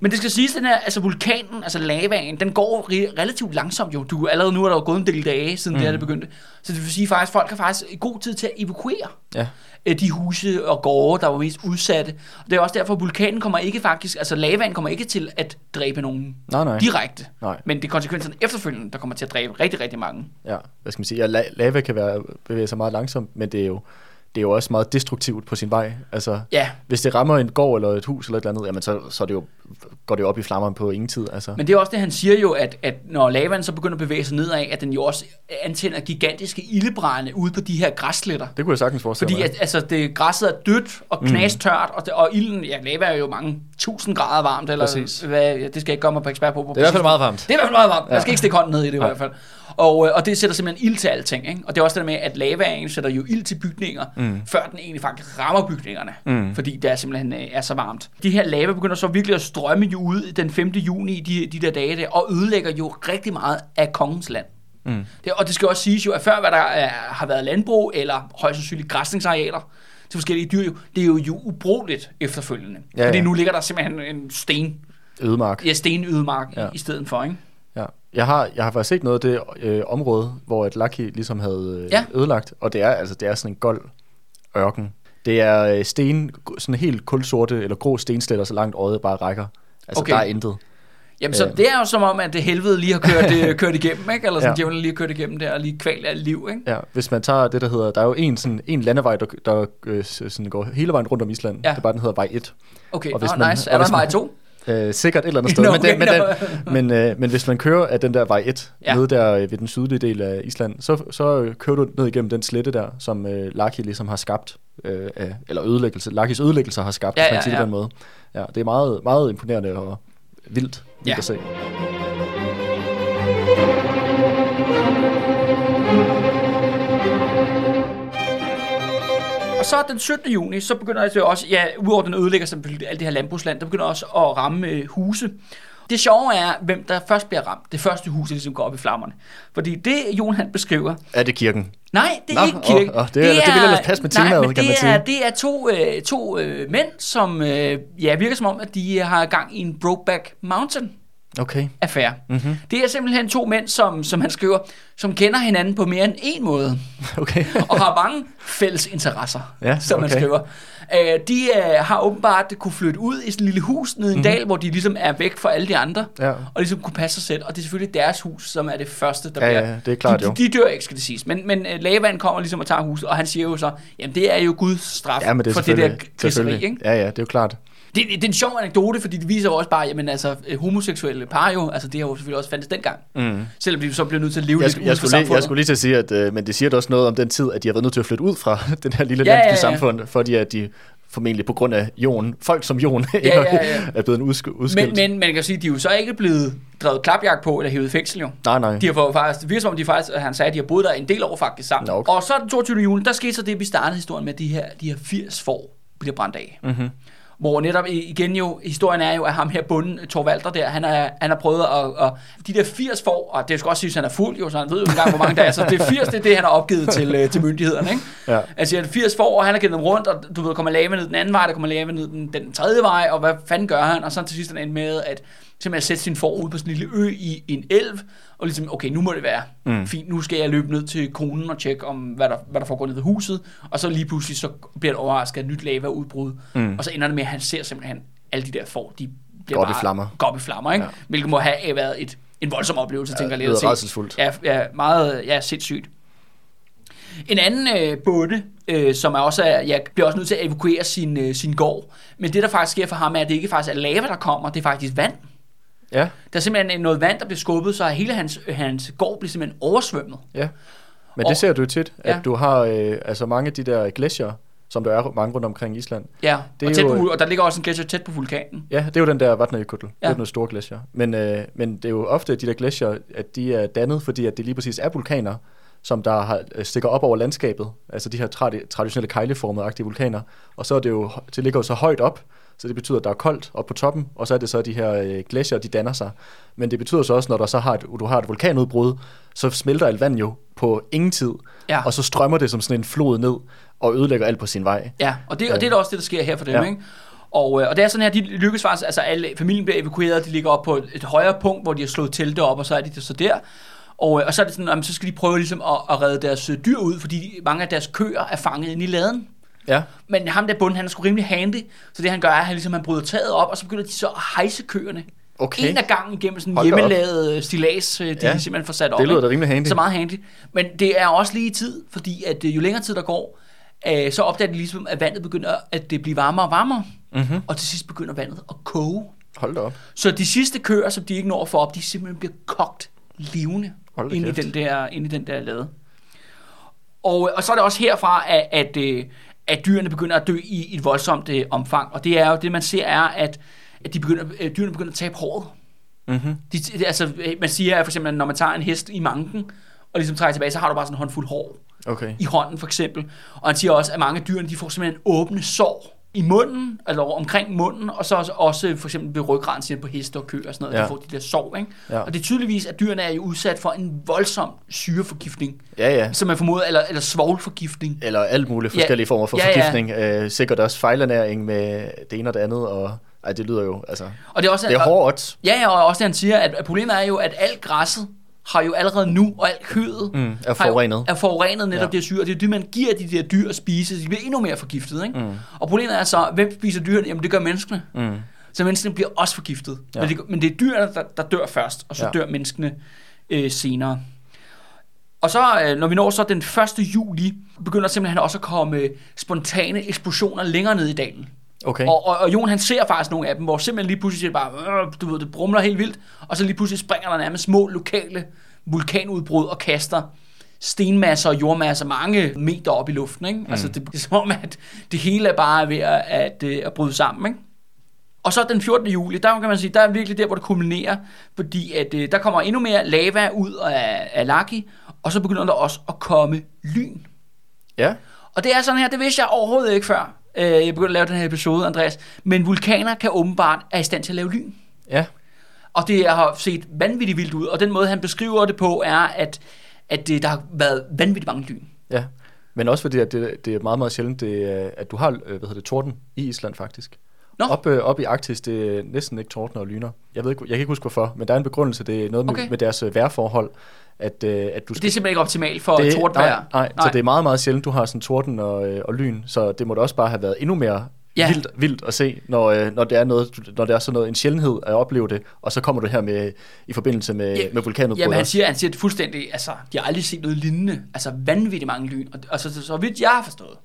Men det skal siges, den her, altså vulkanen, altså lavaen, den går re- relativt langsomt jo. Du, allerede nu er der jo gået en del dage, siden mm. det her det begyndte. Så det vil sige faktisk, folk har faktisk god tid til at evakuere Ja. øh, de huse og gårde, der var mest udsatte. Og det er også derfor, at vulkanen kommer ikke faktisk, altså lavaen kommer ikke til at dræbe nogen Nej, nej. direkte. Nej. Men det er konsekvenserne efterfølgende, der kommer til at dræbe rigtig, rigtig mange. Ja, hvad skal man sige? Ja, la- lava kan være, bevæge sig meget langsomt, men det er jo det er jo også meget destruktivt på sin vej. Altså, Ja, hvis det rammer en gård eller et hus eller et eller andet, jamen så, så er det jo, går det jo op i flammerne på ingen tid. Altså. men det er også det, han siger jo, at, at når lavaen så begynder at bevæge sig nedad, at den jo også antænder gigantiske ildebrænde ude på de her græssletter. det kunne jeg sagtens forestille Fordi mig. at, altså, det, græsset er dødt og knastørt, og, det, og ilden, ja, lava er jo mange tusind grader varmt, eller Præcis. hvad, ja, det skal jeg ikke mig på ekspert på. på det er i hvert fald meget varmt. Det er i hvert fald meget varmt. Ja. skal ikke stikke hånden ned i det i Nej. hvert fald. Og, øh, og det sætter simpelthen ild til alting. Ikke? Og det er også det der med, at lavaen sætter jo ild til bygninger, mm. før den egentlig faktisk rammer bygningerne. Mm. Fordi det er simpelthen øh, er så varmt. De her lava begynder så virkelig at strømme jo ud den 5. juni, de, de der dage der, og ødelægger jo rigtig meget af kongens land. Mm. Det, og det skal også siges jo, at før hvad der er, har været landbrug, eller højst sandsynligt græsningsarealer til forskellige dyr, jo, det er jo, jo ubrugeligt efterfølgende. Ja, Fordi ja. nu ligger der simpelthen en sten, Ødemark. ja, stenødemark ja. I, i stedet for, ikke? Jeg har, jeg har faktisk set noget af det øh, område, hvor et Lucky ligesom havde øh, Ja. ødelagt, og det er, altså, det er sådan en gold ørken. Det er øh, sten, sådan helt kulsorte eller grå stensletter, så langt øjet bare rækker. Altså, Okay. der er intet. Jamen, så Øh. det er jo som om, at det helvede lige har kørt, øh, kørt igennem, ikke? Eller sådan, Ja. djævlen lige har kørt igennem der, og lige kvalt af liv, ikke? Ja, hvis man tager det, der hedder, der er jo en, sådan, en landevej, der, der øh, sådan går hele vejen rundt om Island. Ja. Det er bare, den hedder vej 1. Okay, Og hvis Nå, man- nice. og Er der en vej man- to? Øh, sikkert et eller andet sted. Nå, men, den, men, den, men, øh, men hvis man kører af den der vej 1, Ja. ja. nede der øh, ved den sydlige del af Island, så, så øh, kører du ned igennem den slette der, som øh, Laki ligesom har skabt, øh, eller ødelæggelse, Lakis ødelæggelser har skabt, Ja, ja, ja. på den måde. Ja, det er meget, meget imponerende og vildt, vildt Ja. at se. Så den 17. juni, så begynder det også, ja, udover den ødelægger selvfølgelig alt det her landbrugsland, der begynder også at ramme øh, huse. Det sjove er, hvem der først bliver ramt. Det første hus, der ligesom går op i flammerne. Fordi det, Jon han beskriver, Er det kirken? Nej, det er Nå, ikke kirke. åh, åh, det er- det vil ellers passe med nej, temaet, kan det man sige. er, det er to, øh, to øh, mænd, som øh, ja, virker som om, at de har gang i en Brokeback Mountain Okay. affære. Mm-hmm. Det er simpelthen to mænd, som, som han skriver, som kender hinanden på mere end en måde, Okay. og har mange fælles interesser, Ja, som man okay. skriver. Øh, de øh, har åbenbart kunne flytte ud i sådan en lille hus nede i en Mhm. dal, hvor de ligesom er væk fra alle de andre, Ja. og ligesom kunne passe sig selv. Og det er selvfølgelig deres hus, som er det første, der Ja, bliver ja, det er klart de, jo. de, dør ikke, skal det siges. Men, men øh, lavaen kommer ligesom og tager huset, og han siger jo så, jamen det er jo Guds straf Ja, det for det der griseri, ikke? Ja, ja, det er jo klart. Det, det, er en sjov anekdote, fordi det viser jo også bare, jamen altså, øh, homoseksuelle par jo, altså det har jo selvfølgelig også fandtes dengang. Mm. Selvom de så bliver nødt til at leve Jeg, lidt jeg, skulle lige, jeg skulle lige til at sige, at, øh, men det siger også noget om den tid, at de har været nødt til at flytte ud fra den her lille Ja, ja, ja, samfund, fordi at de formentlig på grund af Jon, folk som Jon, Ja, ja, ja. er blevet udsk- udskilt. Men, men man kan sige, de er jo så ikke blevet drevet klapjagt på eller hævet i fængsel jo. nej, nej. De har fået faktisk, det virker som om de faktisk, han sagde, at de har boet der en del år faktisk sammen. Okay. Og så den 22. juni, der skete så det, vi startede historien med, at de her, de her 80 får bliver brændt af. Mm-hmm. Hvor netop igen jo, historien er jo, at ham her bunden, Thor Walter der, han, er, han har prøvet at, at, de der 80 får, og det skal også sige, at han er fuld jo, så han ved jo ikke engang, hvor mange der er, så det er 80, det er det, han har opgivet til, øh, til myndighederne, ikke? Ja. Altså, han er 80 får, og han har givet dem rundt, og du ved, kommer lave ned den anden vej, der kommer lave ned den, den tredje vej, og hvad fanden gør han? Og så til sidst han endte med at simpelthen sætte sin får ud på sådan en lille ø i, i en elv, og ligesom, okay, nu må det være Mm. fint, nu skal jeg løbe ned til konen og tjekke, om hvad der, hvad der foregår nede ved huset, og så lige pludselig så bliver det overrasket et nyt lavaudbrud, Mm. og så ender det med, at han ser simpelthen alle de der får, de bliver Går op i bare- flammer. Op i flammer, ikke? Ja. Hvilket må have været et, en voldsom oplevelse, ja, tænker jeg det at rædselsfuldt. Ja, ja, meget ja, sindssygt. En anden øh, bonde, øh, som er også er, ja, bliver også nødt til at evakuere sin, øh, sin gård. Men det, der faktisk sker for ham, er, at det ikke faktisk er lava, der kommer, det er faktisk vand. Ja, Der er simpelthen noget vand, der bliver skubbet, så hele hans, hans gård bliver simpelthen oversvømmet. ja. Men Og- det ser du jo tit, at Ja. du har øh, altså mange af de der glacier, som der er mange rundt omkring Island. Ja, Det og, er tæt jo- på, og der ligger også en gletsjer tæt på vulkanen. Ja, det er jo den der Vatnajökull. Ja. Det er den store glacier. Men, øh, men det er jo ofte de der glacier, at de er dannet, fordi at det lige præcis er vulkaner, som der har, øh, stikker op over landskabet. Altså de her tradi- traditionelle kejleformede vulkaner. Og så er det jo, det ligger jo så højt op, så det betyder, at der er koldt op på toppen, og så er det så, de her øh, glacier, de danner sig. Men det betyder så også, når der så har et, du har et vulkanudbrud, så smelter alt vand jo på ingen tid, Ja. og så strømmer det som sådan en flod ned, og ødelægger alt på sin vej. Ja, og det, og det er da også det, der sker her for dem, Ja. ikke? Og, øh, og det er sådan her, de lykkes faktisk, altså alle, familien bliver evakueret, de ligger op på et, et højere punkt, hvor de har slået telte op, og så er de så der. Og, øh, og så er det sådan, jamen, så skal de prøve ligesom at, at redde deres øh, dyr ud, fordi mange af deres køer er fanget inde i laden. Ja, Men ham der bunden, han er sgu rimelig handy, så det han gør, er, at han, ligesom, han bryder taget op, og så begynder de så at hejse køerne. okay. En af gangen igennem sådan en hjemmelavet øh, stilas, øh, de Ja. simpelthen får sat op. Det lyder da rimelig handy. Så meget handy. Men det er også lige i tid, fordi at øh, jo længere tid der går, øh, så opdager de ligesom, at vandet begynder at det blive varmere og varmere. Mm-hmm. Og til sidst begynder vandet at koge. Hold da op. Så de sidste køer, som de ikke når at få op, de simpelthen bliver kogt levende ind i, den der, ind i den der lade. Og, og så er det også herfra, at, at, at dyrene begynder at dø i et voldsomt øh, omfang. Og det er jo det, man ser, er, at, at de begynder, øh, dyrene begynder at tabe håret. Mm-hmm. De, altså, øh, man siger for eksempel, at når man tager en hest i manken, og ligesom trækker tilbage, så har du bare sådan en håndfuld hår Okay. i hånden for eksempel. Og han siger også, at mange af dyrene, de får simpelthen åbne sår i munden, altså omkring munden, og så også, også for eksempel ved ryggraden, siger på heste og køer og sådan noget, Ja. ja. de får de der sår, ikke? Ja. Og det er tydeligvis, at dyrene er jo udsat for en voldsom syreforgiftning, Ja, ja. som man formoder, eller, eller svovlforgiftning. Eller alt muligt Ja. forskellige former for Ja, ja. forgiftning. Øh, sikkert også fejlernæring med det ene og det andet. Og, ej, det lyder jo, altså... Og det er også, Det er hårdt. Ja, ja, og også det, han siger, at problemet er jo, at alt græsset har jo allerede nu, og alt kødet Mm, er har jo- forurenet. er forurenet netop Ja. det syre, det er det, man giver de der dyr at spise, de bliver endnu mere forgiftet, ikke? Mm. Og problemet er så, hvem spiser dyrene? Jamen, det gør menneskene. Mm. Så menneskene bliver også forgiftet. Ja. Men, det, men det er dyrene, der, der dør først, og så ja. dør menneskene øh, senere. Og så, øh, når vi når så den 1. juli, begynder simpelthen også at komme spontane eksplosioner længere ned i dalen. Okay. Og, og, og Jon han ser faktisk nogle af dem, hvor simpelthen lige pludselig bare, øh, du ved, det brumler helt vildt, og så lige pludselig springer der nærmest små lokale vulkanudbrud og kaster stenmasser og jordmasser mange meter op i luften. Ikke? Mm. Altså det, det er som om, at det hele er bare ved at, at, øh, at bryde sammen. Ikke? Og så den 14. juli, der kan man sige, der er virkelig der, hvor det kulminerer, fordi at, øh, der kommer endnu mere lava ud af, af Laki, og så begynder der også at komme lyn. Ja. Og det er sådan her, det vidste jeg overhovedet ikke før, øh, jeg begyndte at lave den her episode, Andreas. Men vulkaner kan åbenbart er i stand til at lave lyn. Ja. Og det har set vanvittigt vildt ud. Og den måde, han beskriver det på, er, at, at det, der har været vanvittigt mange lyn. Ja. Men også fordi, at det, det er meget, meget sjældent, det, er- at du har øh, hvad hedder det, torden i Island faktisk. Nå. Op, øh, op i Arktis, det er næsten ikke tordner og lyner. Jeg, ved ikke, jeg kan ikke huske hvorfor, men der er en begrundelse. Det er noget med, Okay. med deres øh, vejrforhold, at, øh, at du Det er simpelthen ikke optimalt for det, tordvejr. nej, nej, nej, så det er meget, meget sjældent, du har sådan torden og, øh, og lyn, så det må da også bare have været endnu mere Ja. vildt, vildt at se, når, øh, når, det er noget, når det er sådan noget, en sjældenhed at opleve det, og så kommer du her med, i forbindelse med, Ja, med vulkanudbrud. Jamen, han siger, han siger det fuldstændig, altså, de har aldrig set noget lignende. Altså, vanvittigt mange lyn. Og, altså, så, så vidt jeg har forstået.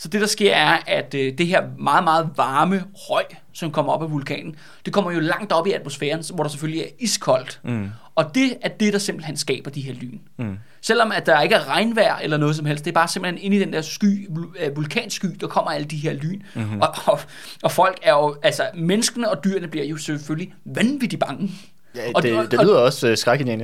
Så det, der sker, er, at øh, det her meget, meget varme røg, som kommer op af vulkanen, det kommer jo langt op i atmosfæren, hvor der selvfølgelig er iskoldt. Mm. Og det er det, der simpelthen skaber de her lyn. Mm. Selvom at der ikke er regnvejr eller noget som helst, det er bare simpelthen inde i den der sky, øh, vulkansky, der kommer alle de her lyn. Mhm. Mm-hmm. Og, og, og folk er jo, altså menneskene og dyrene bliver jo selvfølgelig vanvittigt bange. Ja, Og det, og- det lyder også øh.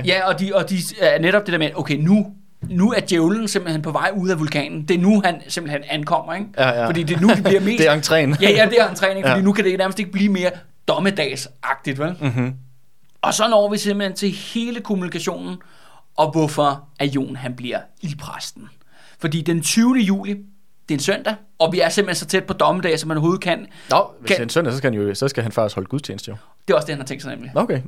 Ja, og de, og de er netop det der med, okay, nu, nu er djævlen simpelthen på vej ud af vulkanen. Det er nu, han simpelthen ankommer, ikke? Ja, ja. Fordi det er nu, det bliver mest... Det er entréen. Ja, ja, det er en træning, fordi Ja. nu kan det nærmest ikke blive mere dommedagsagtigt, vel? Mm-hmm. Og så når vi simpelthen til hele kommunikationen, og hvorfor at Jon han bliver ildpræsten. Fordi den 20. juli, det er en søndag, og vi er simpelthen så tæt på dommedag, som man overhovedet kan. Nå, hvis Kan- det er en søndag, så skal, han jo, så skal han faktisk holde gudstjeneste jo. Det er også det, han har tænkt sig nemlig. Okay.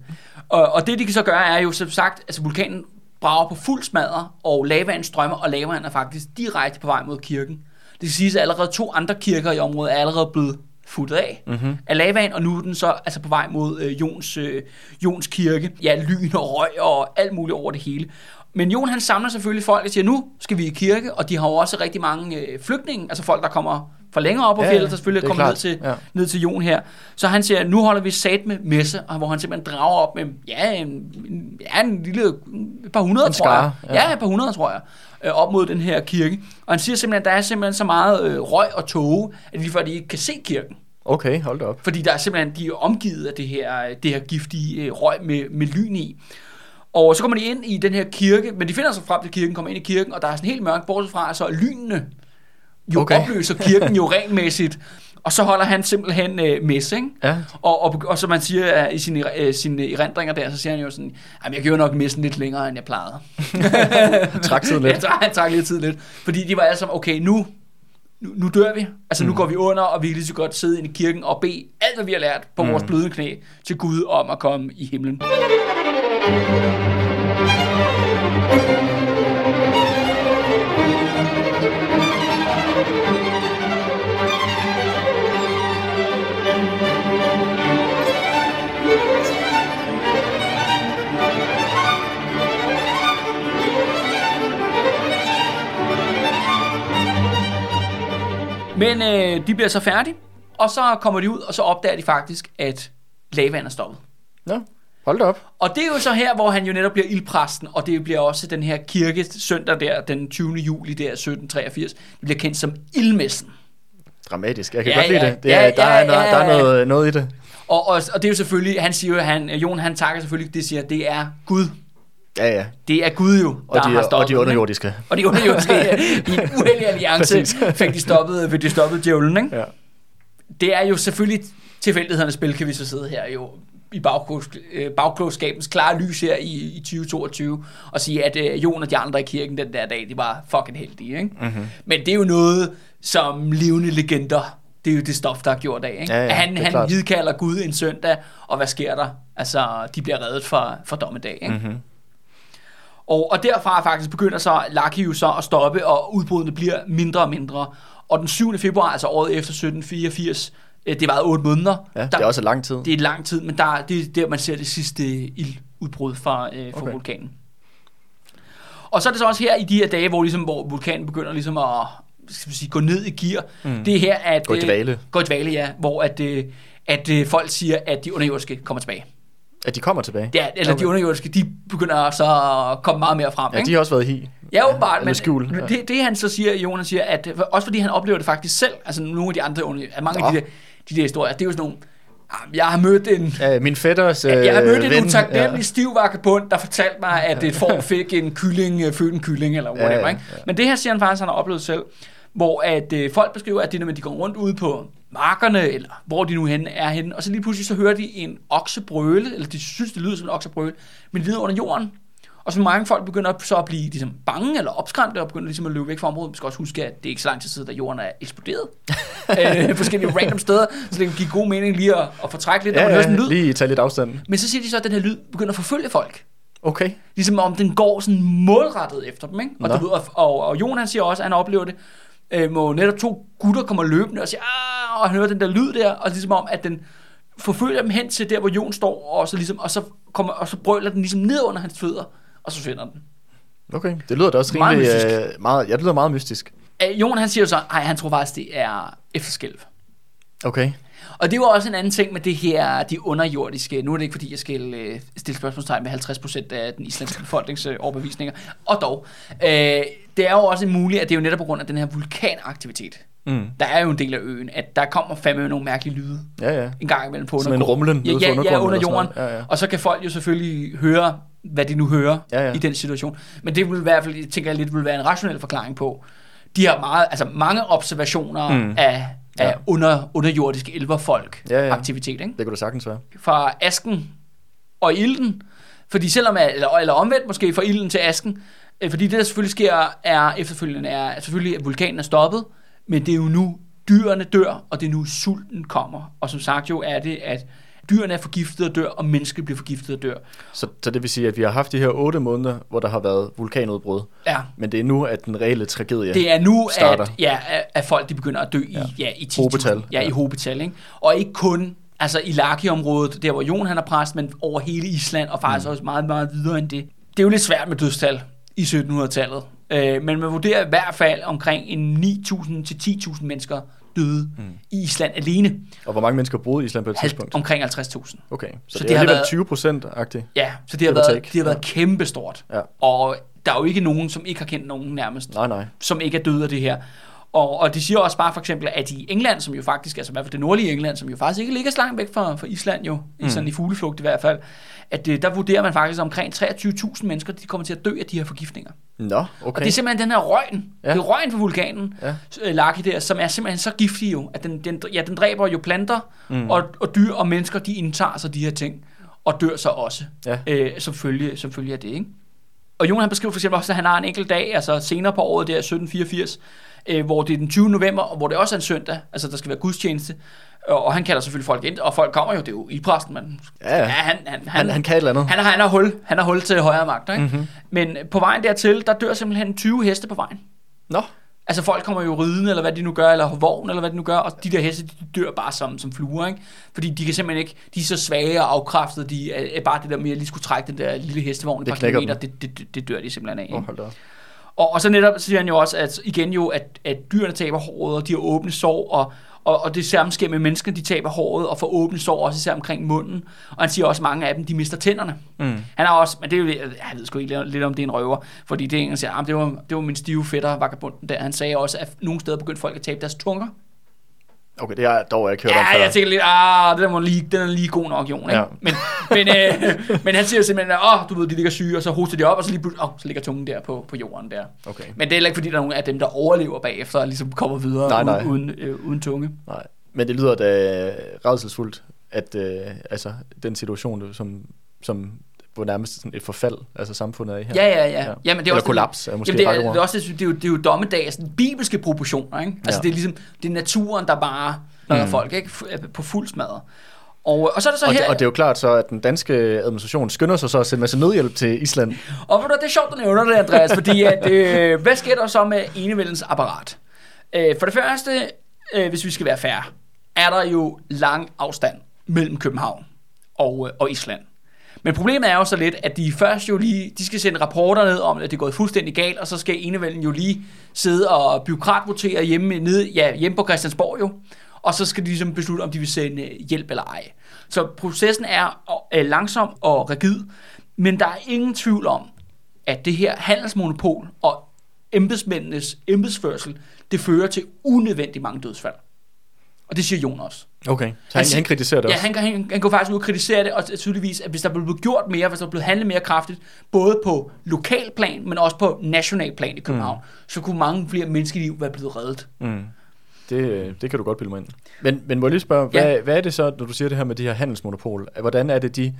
Og, og det, de kan så gøre, er jo som sagt, altså vulkanen brager på fuld smadre, og lavaen strømmer, og lavaen er faktisk direkte på vej mod kirken. Det skal siges, at allerede to andre kirker i området er allerede blevet futtet af Mm-hmm. af lavaen, og nu er den så altså på vej mod øh, Jons, øh, Jons kirke. Ja, lyn og røg og alt muligt over det hele. Men Jon han samler selvfølgelig folk og siger, nu skal vi i kirke, og de har jo også rigtig mange øh, flygtninge, altså folk, der kommer fra længere op på Ja, fjellet, der selvfølgelig er kommer ned til, Ja. ned til Jon her. Så han siger, nu holder vi sat med messe, og hvor han simpelthen drager op med, ja, en, ja, en lille, et par hundrede, En tror jeg. skare, Ja. ja. ja, et par hundrede, tror jeg, øh, op mod den her kirke. Og han siger simpelthen, at der er simpelthen så meget øh, røg og tåge, at lige før de ikke kan se kirken. Okay, hold da op. Fordi der er simpelthen, de er omgivet af det her, det her giftige øh, røg med, med lyn i. Og så kommer de ind i den her kirke, men de finder sig frem til kirken, kommer ind i kirken, og der er sådan helt mørkt, bortset fra, så er lynene jo okay. Opløser kirken jo regelmæssigt. Og så holder han simpelthen øh, messe, ikke? Ja. Og, og, og som man siger øh, i sine, øh, sine erindringer der, så siger han jo sådan, jamen jeg gjorde nok messen lidt længere, end jeg plejede. Trak tiden lidt. Ja, han trak lidt tid lidt. Fordi de var alle sammen, okay, nu, nu, nu dør vi. Altså nu Mm. går vi under, og vi kan lige så godt sidde inde i kirken og bede alt, hvad vi har lært på mm. vores bløde knæ til Gud om at komme i himlen. Men øh, de bliver så færdige, og så kommer de ud, og så opdager de faktisk, at lavaen er stoppet. Nå, hold da op. Og det er jo så her, hvor han jo netop bliver ildpræsten, og det bliver også den her kirke søndag der, den 20. juli der 1783, det bliver kendt som ildmessen. Dramatisk. Jeg kan Ja, godt lide ja. det. det Ja, er, der, ja, er, der, ja, der er ja. noget, noget i det. Og, og, og det er jo selvfølgelig, han siger jo, han, Jon han takker selvfølgelig, det siger, det er Gud. Ja, ja. Det er Gud jo, Og der de, har stoppet og de underjordiske. Og de underjordiske i en uheldig alliance fik de stoppet, fik de stoppet djævlen, ikke? Ja. Det er jo selvfølgelig tilfældighedernes spil, kan vi så sidde her jo i øh, bagklogskabens klare lys her i, i 2022 og sige, at øh, Jon og de andre i kirken den der dag, de var fucking heldige. Ikke? Mm-hmm. Men det er jo noget, som levende legender, det er jo det stof, der er gjort af. Ikke? Ja, ja, At han han klart. hidkalder Gud en søndag, og hvad sker der? Altså, de bliver reddet for, for dommedag. Ikke? Mm-hmm. Og, og derfra faktisk begynder så Lucky jo så at stoppe, og udbruddene bliver mindre og mindre. Og den 7. februar, altså året efter 1784, Øh, Det var 8 måneder. Ja, der, det er også lang tid. det er lang tid, men der, det er der, man ser det sidste ildudbrud fra, øh, fra Okay. vulkanen. Og så er det så også her i de her dage, hvor, ligesom, hvor vulkanen begynder ligesom at skal sige, gå ned i gear. Mm. Det er her, at... Gå i øh, dvale. Gå i dvale, ja. Hvor at, øh, at øh, folk siger, at de underjordiske kommer tilbage. At de kommer tilbage. Ja, eller okay. de underjordiske, de begynder så at komme meget mere frem. Ja, ikke? de har også været hi. Ja, åbenbart, men skjul. men det, det han så siger, Jonas siger, at også fordi han oplever det faktisk selv, altså nogle af de andre, at mange af Nå. de der, de der historier, det er jo sådan nogle, "Ah, jeg har mødt en, Ja, min fætters øh, jeg har mødt en ven, utaknemmelig ja. stiv der fortalte mig, at et får fik en kylling, øh, født en kylling, eller whatever, Ja, ja, ikke? ja. Men det her siger han faktisk, han har oplevet selv, hvor at øh, folk beskriver, at det når de går rundt ude på markerne, eller hvor de nu hen er henne, og så lige pludselig så hører de en okse brøle, eller de synes, det lyder som en okse brøle, men lyder under jorden. Og så mange folk begynder så at blive ligesom, bange eller opskræmte og begynder ligesom at løbe væk fra området. Man skal også huske, at det er ikke så lang tid siden, da jorden er eksploderet. øh, forskellige random steder, så det giver god mening lige at, at få trække lidt, når Ja, man hører sådan ja, en lyd. lige tage lidt afstand. Men så siger de så, at den her lyd begynder at forfølge folk. Okay. Ligesom om den går sådan målrettet efter dem, ikke? Og, du ved, og, og, og Jon han siger også, at han oplever det, øh, hvor netop to gutter kommer løbende og siger, ah, og han hører den der lyd der, og ligesom om, at den forfølger dem hen til der, hvor Jon står, og så, ligesom, og så, kommer, og så brøler den ligesom ned under hans fødder, og så finder den. Okay, det lyder da også Meget rimelig... mystisk. Øh, meget, ja, det lyder meget mystisk. Øh, Jon han siger jo så, at han tror faktisk, det er efterskælv. Okay. Og det var også en anden ting med det her, de underjordiske, nu er det ikke fordi, jeg skal øh, stille spørgsmålstegn med 50% af den islandske befolknings øh, overbevisninger, og dog, øh, det er jo også muligt, at det er jo netop på grund af den her vulkanaktivitet. Mm. Der er jo en del af øen, at der kommer fandme nogle mærkelige lyde Ja, ja. en gang imellem på Som en rumlen ja, ja, ja, under jorden. Ja, ja. Og så kan folk jo selvfølgelig høre, hvad de nu hører Ja, ja. i den situation. Men det vil i hvert fald, tænker jeg lidt, vil være en rationel forklaring på. De har meget, altså mange observationer Mm. af, af Ja. under, underjordiske elverfolk Ja, ja. aktivitet, ikke? Det kunne da sagtens være. fra asken og ilden, fordi selvom, eller, eller omvendt måske fra ilden til asken, fordi det der selvfølgelig sker er efterfølgende er at selvfølgelig at vulkanen er stoppet, men det er jo nu dyrene dør, og det er nu sulten kommer. Og som sagt jo er det, at dyrene er forgiftet og dør, og mennesket bliver forgiftet og dør. Så, så det vil sige, at vi har haft de her otte måneder, hvor der har været vulkanudbrud. Ja. Men det er nu, at den reelle tragedie... Det er nu, starter. at, ja, at- folk de begynder at dø i, Ja. i 10.000. Hobetal. Ja, i Ja. hobetal. Ikke? Og ikke kun altså i Laki-området, der hvor Jon han er præst, men over hele Island, og faktisk mm. også meget, meget videre end det. Det er jo lidt svært med dødstal i 1700-tallet. Øh, men man vurderer i hvert fald omkring en 9.000 til 10.000 mennesker døde mm. i Island alene. Og hvor mange mennesker boede i Island på et Halv, tidspunkt? omkring 50.000. Okay, så, Så det, det har været- 20 procent-agtigt. Ja, så det har været, take. det har været Ja. kæmpestort. Ja. Og der er jo ikke nogen, som ikke har kendt nogen nærmest Nej, nej. som ikke er døde af det her. Og, og de siger også bare for eksempel, at i England, som jo faktisk, altså i hvert fald det nordlige England, som jo faktisk ikke ligger så langt væk fra, fra Island jo, mm. i sådan i fugleflugt i hvert fald, at det, der vurderer man faktisk at omkring 23.000 mennesker, de kommer til at dø af de her forgiftninger. Nå, Okay. Og det er simpelthen den her røgen, Ja. det er røgen fra vulkanen, Ja. ja. Laki der, som er simpelthen så giftig jo, at den, den, ja, den dræber jo planter, mm. og, og dyr og mennesker, de indtager sig de her ting, og dør så også, Ja. øh, som, følge, som følge af det, ikke? Og Jon han beskriver for eksempel også, at han har en enkelt dag, altså senere på året der, 1784, øh, hvor det er den 20. november, og hvor det også er en søndag, altså der skal være gudstjeneste, og, og han kalder selvfølgelig folk ind, og folk kommer jo, det er jo i præsten, men Ja, ja. han, han, Han, han kan et eller andet. han har, han har hul, han har hul til højre magt, ikke? Mhm. Mm-hmm. Men på vejen dertil, der dør simpelthen 20 heste på vejen. Nå, Altså folk kommer jo ridende, eller hvad de nu gør, eller vogn, eller hvad de nu gør, og de der heste, de dør bare som, som fluer, ikke? Fordi de kan simpelthen ikke, de er så svage og afkræftede, de er, er bare det der med at lige skulle trække den der lille hestevogn et par kilometer, det, det, det, dør de simpelthen af. oh, Ikke? hold da. Og, og så netop siger han jo også, at igen jo, at, at dyrene taber håret, og de har åbne sår, og, og, og det samme sker med menneskene, de taber håret, og får åbne sår, også især omkring munden. Og han siger også, at mange af dem, de mister tænderne. Mm. Han har også, men det er jo, jeg ved sgu ikke lidt- om det er en røver, fordi det er en, siger, "Ah, det var, det var min stive fætter, vagabunden der. Han sagde også, at nogle steder begyndte folk at tabe deres tunger. Okay, det har jeg dog ikke hørt om Ja, før. jeg tænker lidt, ah, den, må lige, den er lige god nok, Jon. Ikke? Ja. Men, men, øh, men han siger simpelthen, åh, oh, du ved, de ligger syge, og så hoster de op, og så, lige, åh, så ligger tungen der på, på jorden der. Okay, Men det er heller ikke, fordi der er nogen af dem, der overlever bagefter, og ligesom kommer videre Nej, nej. Uden, øh, uden tunge. nej. Men det lyder da redselsfuldt, at øh, altså, den situation, som, som hvor nærmest sådan et forfald, altså samfundet er i her. Ja, ja, ja. Ja. Jamen, det er Eller også, kollaps er måske jamen, det, er, det, er også, det, er jo, det er jo dommedag, altså bibelske proportioner, ikke? Altså Ja. det er ligesom, det er naturen, der bare lader Mm. folk, ikke? Fu- På fuld smadre. Og, og så er det så Og, her, det, og det er jo klart så, at den danske administration skynder sig så at sende en masse nødhjælp til Island. Og det er sjovt, du nævner det, Andreas, fordi at, øh, hvad sker der så med enevældens apparat? Øh, for det første, øh, hvis vi skal være fair, er der jo lang afstand mellem København og, øh, og Island. Men problemet er jo så lidt, at de først jo lige, de skal sende rapporter ned om, at det er gået fuldstændig galt, og så skal enevælden jo lige sidde og byråkratvotere hjemme, nede, ja, hjemme på Christiansborg jo, og så skal de ligesom beslutte, om de vil sende øh, hjælp eller ej. Så processen er øh, langsom og rigid, men der er ingen tvivl om, at det her handelsmonopol og embedsmændenes embedsførsel, det fører til unødvendigt mange dødsfald. Og det siger Jon også. Okay, så han, siger- han kritiserer det Ja, også. han, han, han går faktisk ud og kritisere det, og tydeligvis, at hvis der blev gjort mere, hvis der blev handlet mere kraftigt, både på lokal plan, men også på national plan i København, mm. så kunne mange flere menneskeliv være blevet reddet. Mm. Det, det kan du godt bilde mig ind. Men, men må jeg lige spørge, hvad, Ja. hvad er det så, når du siger det her med de her handelsmonopol? Hvordan er det, de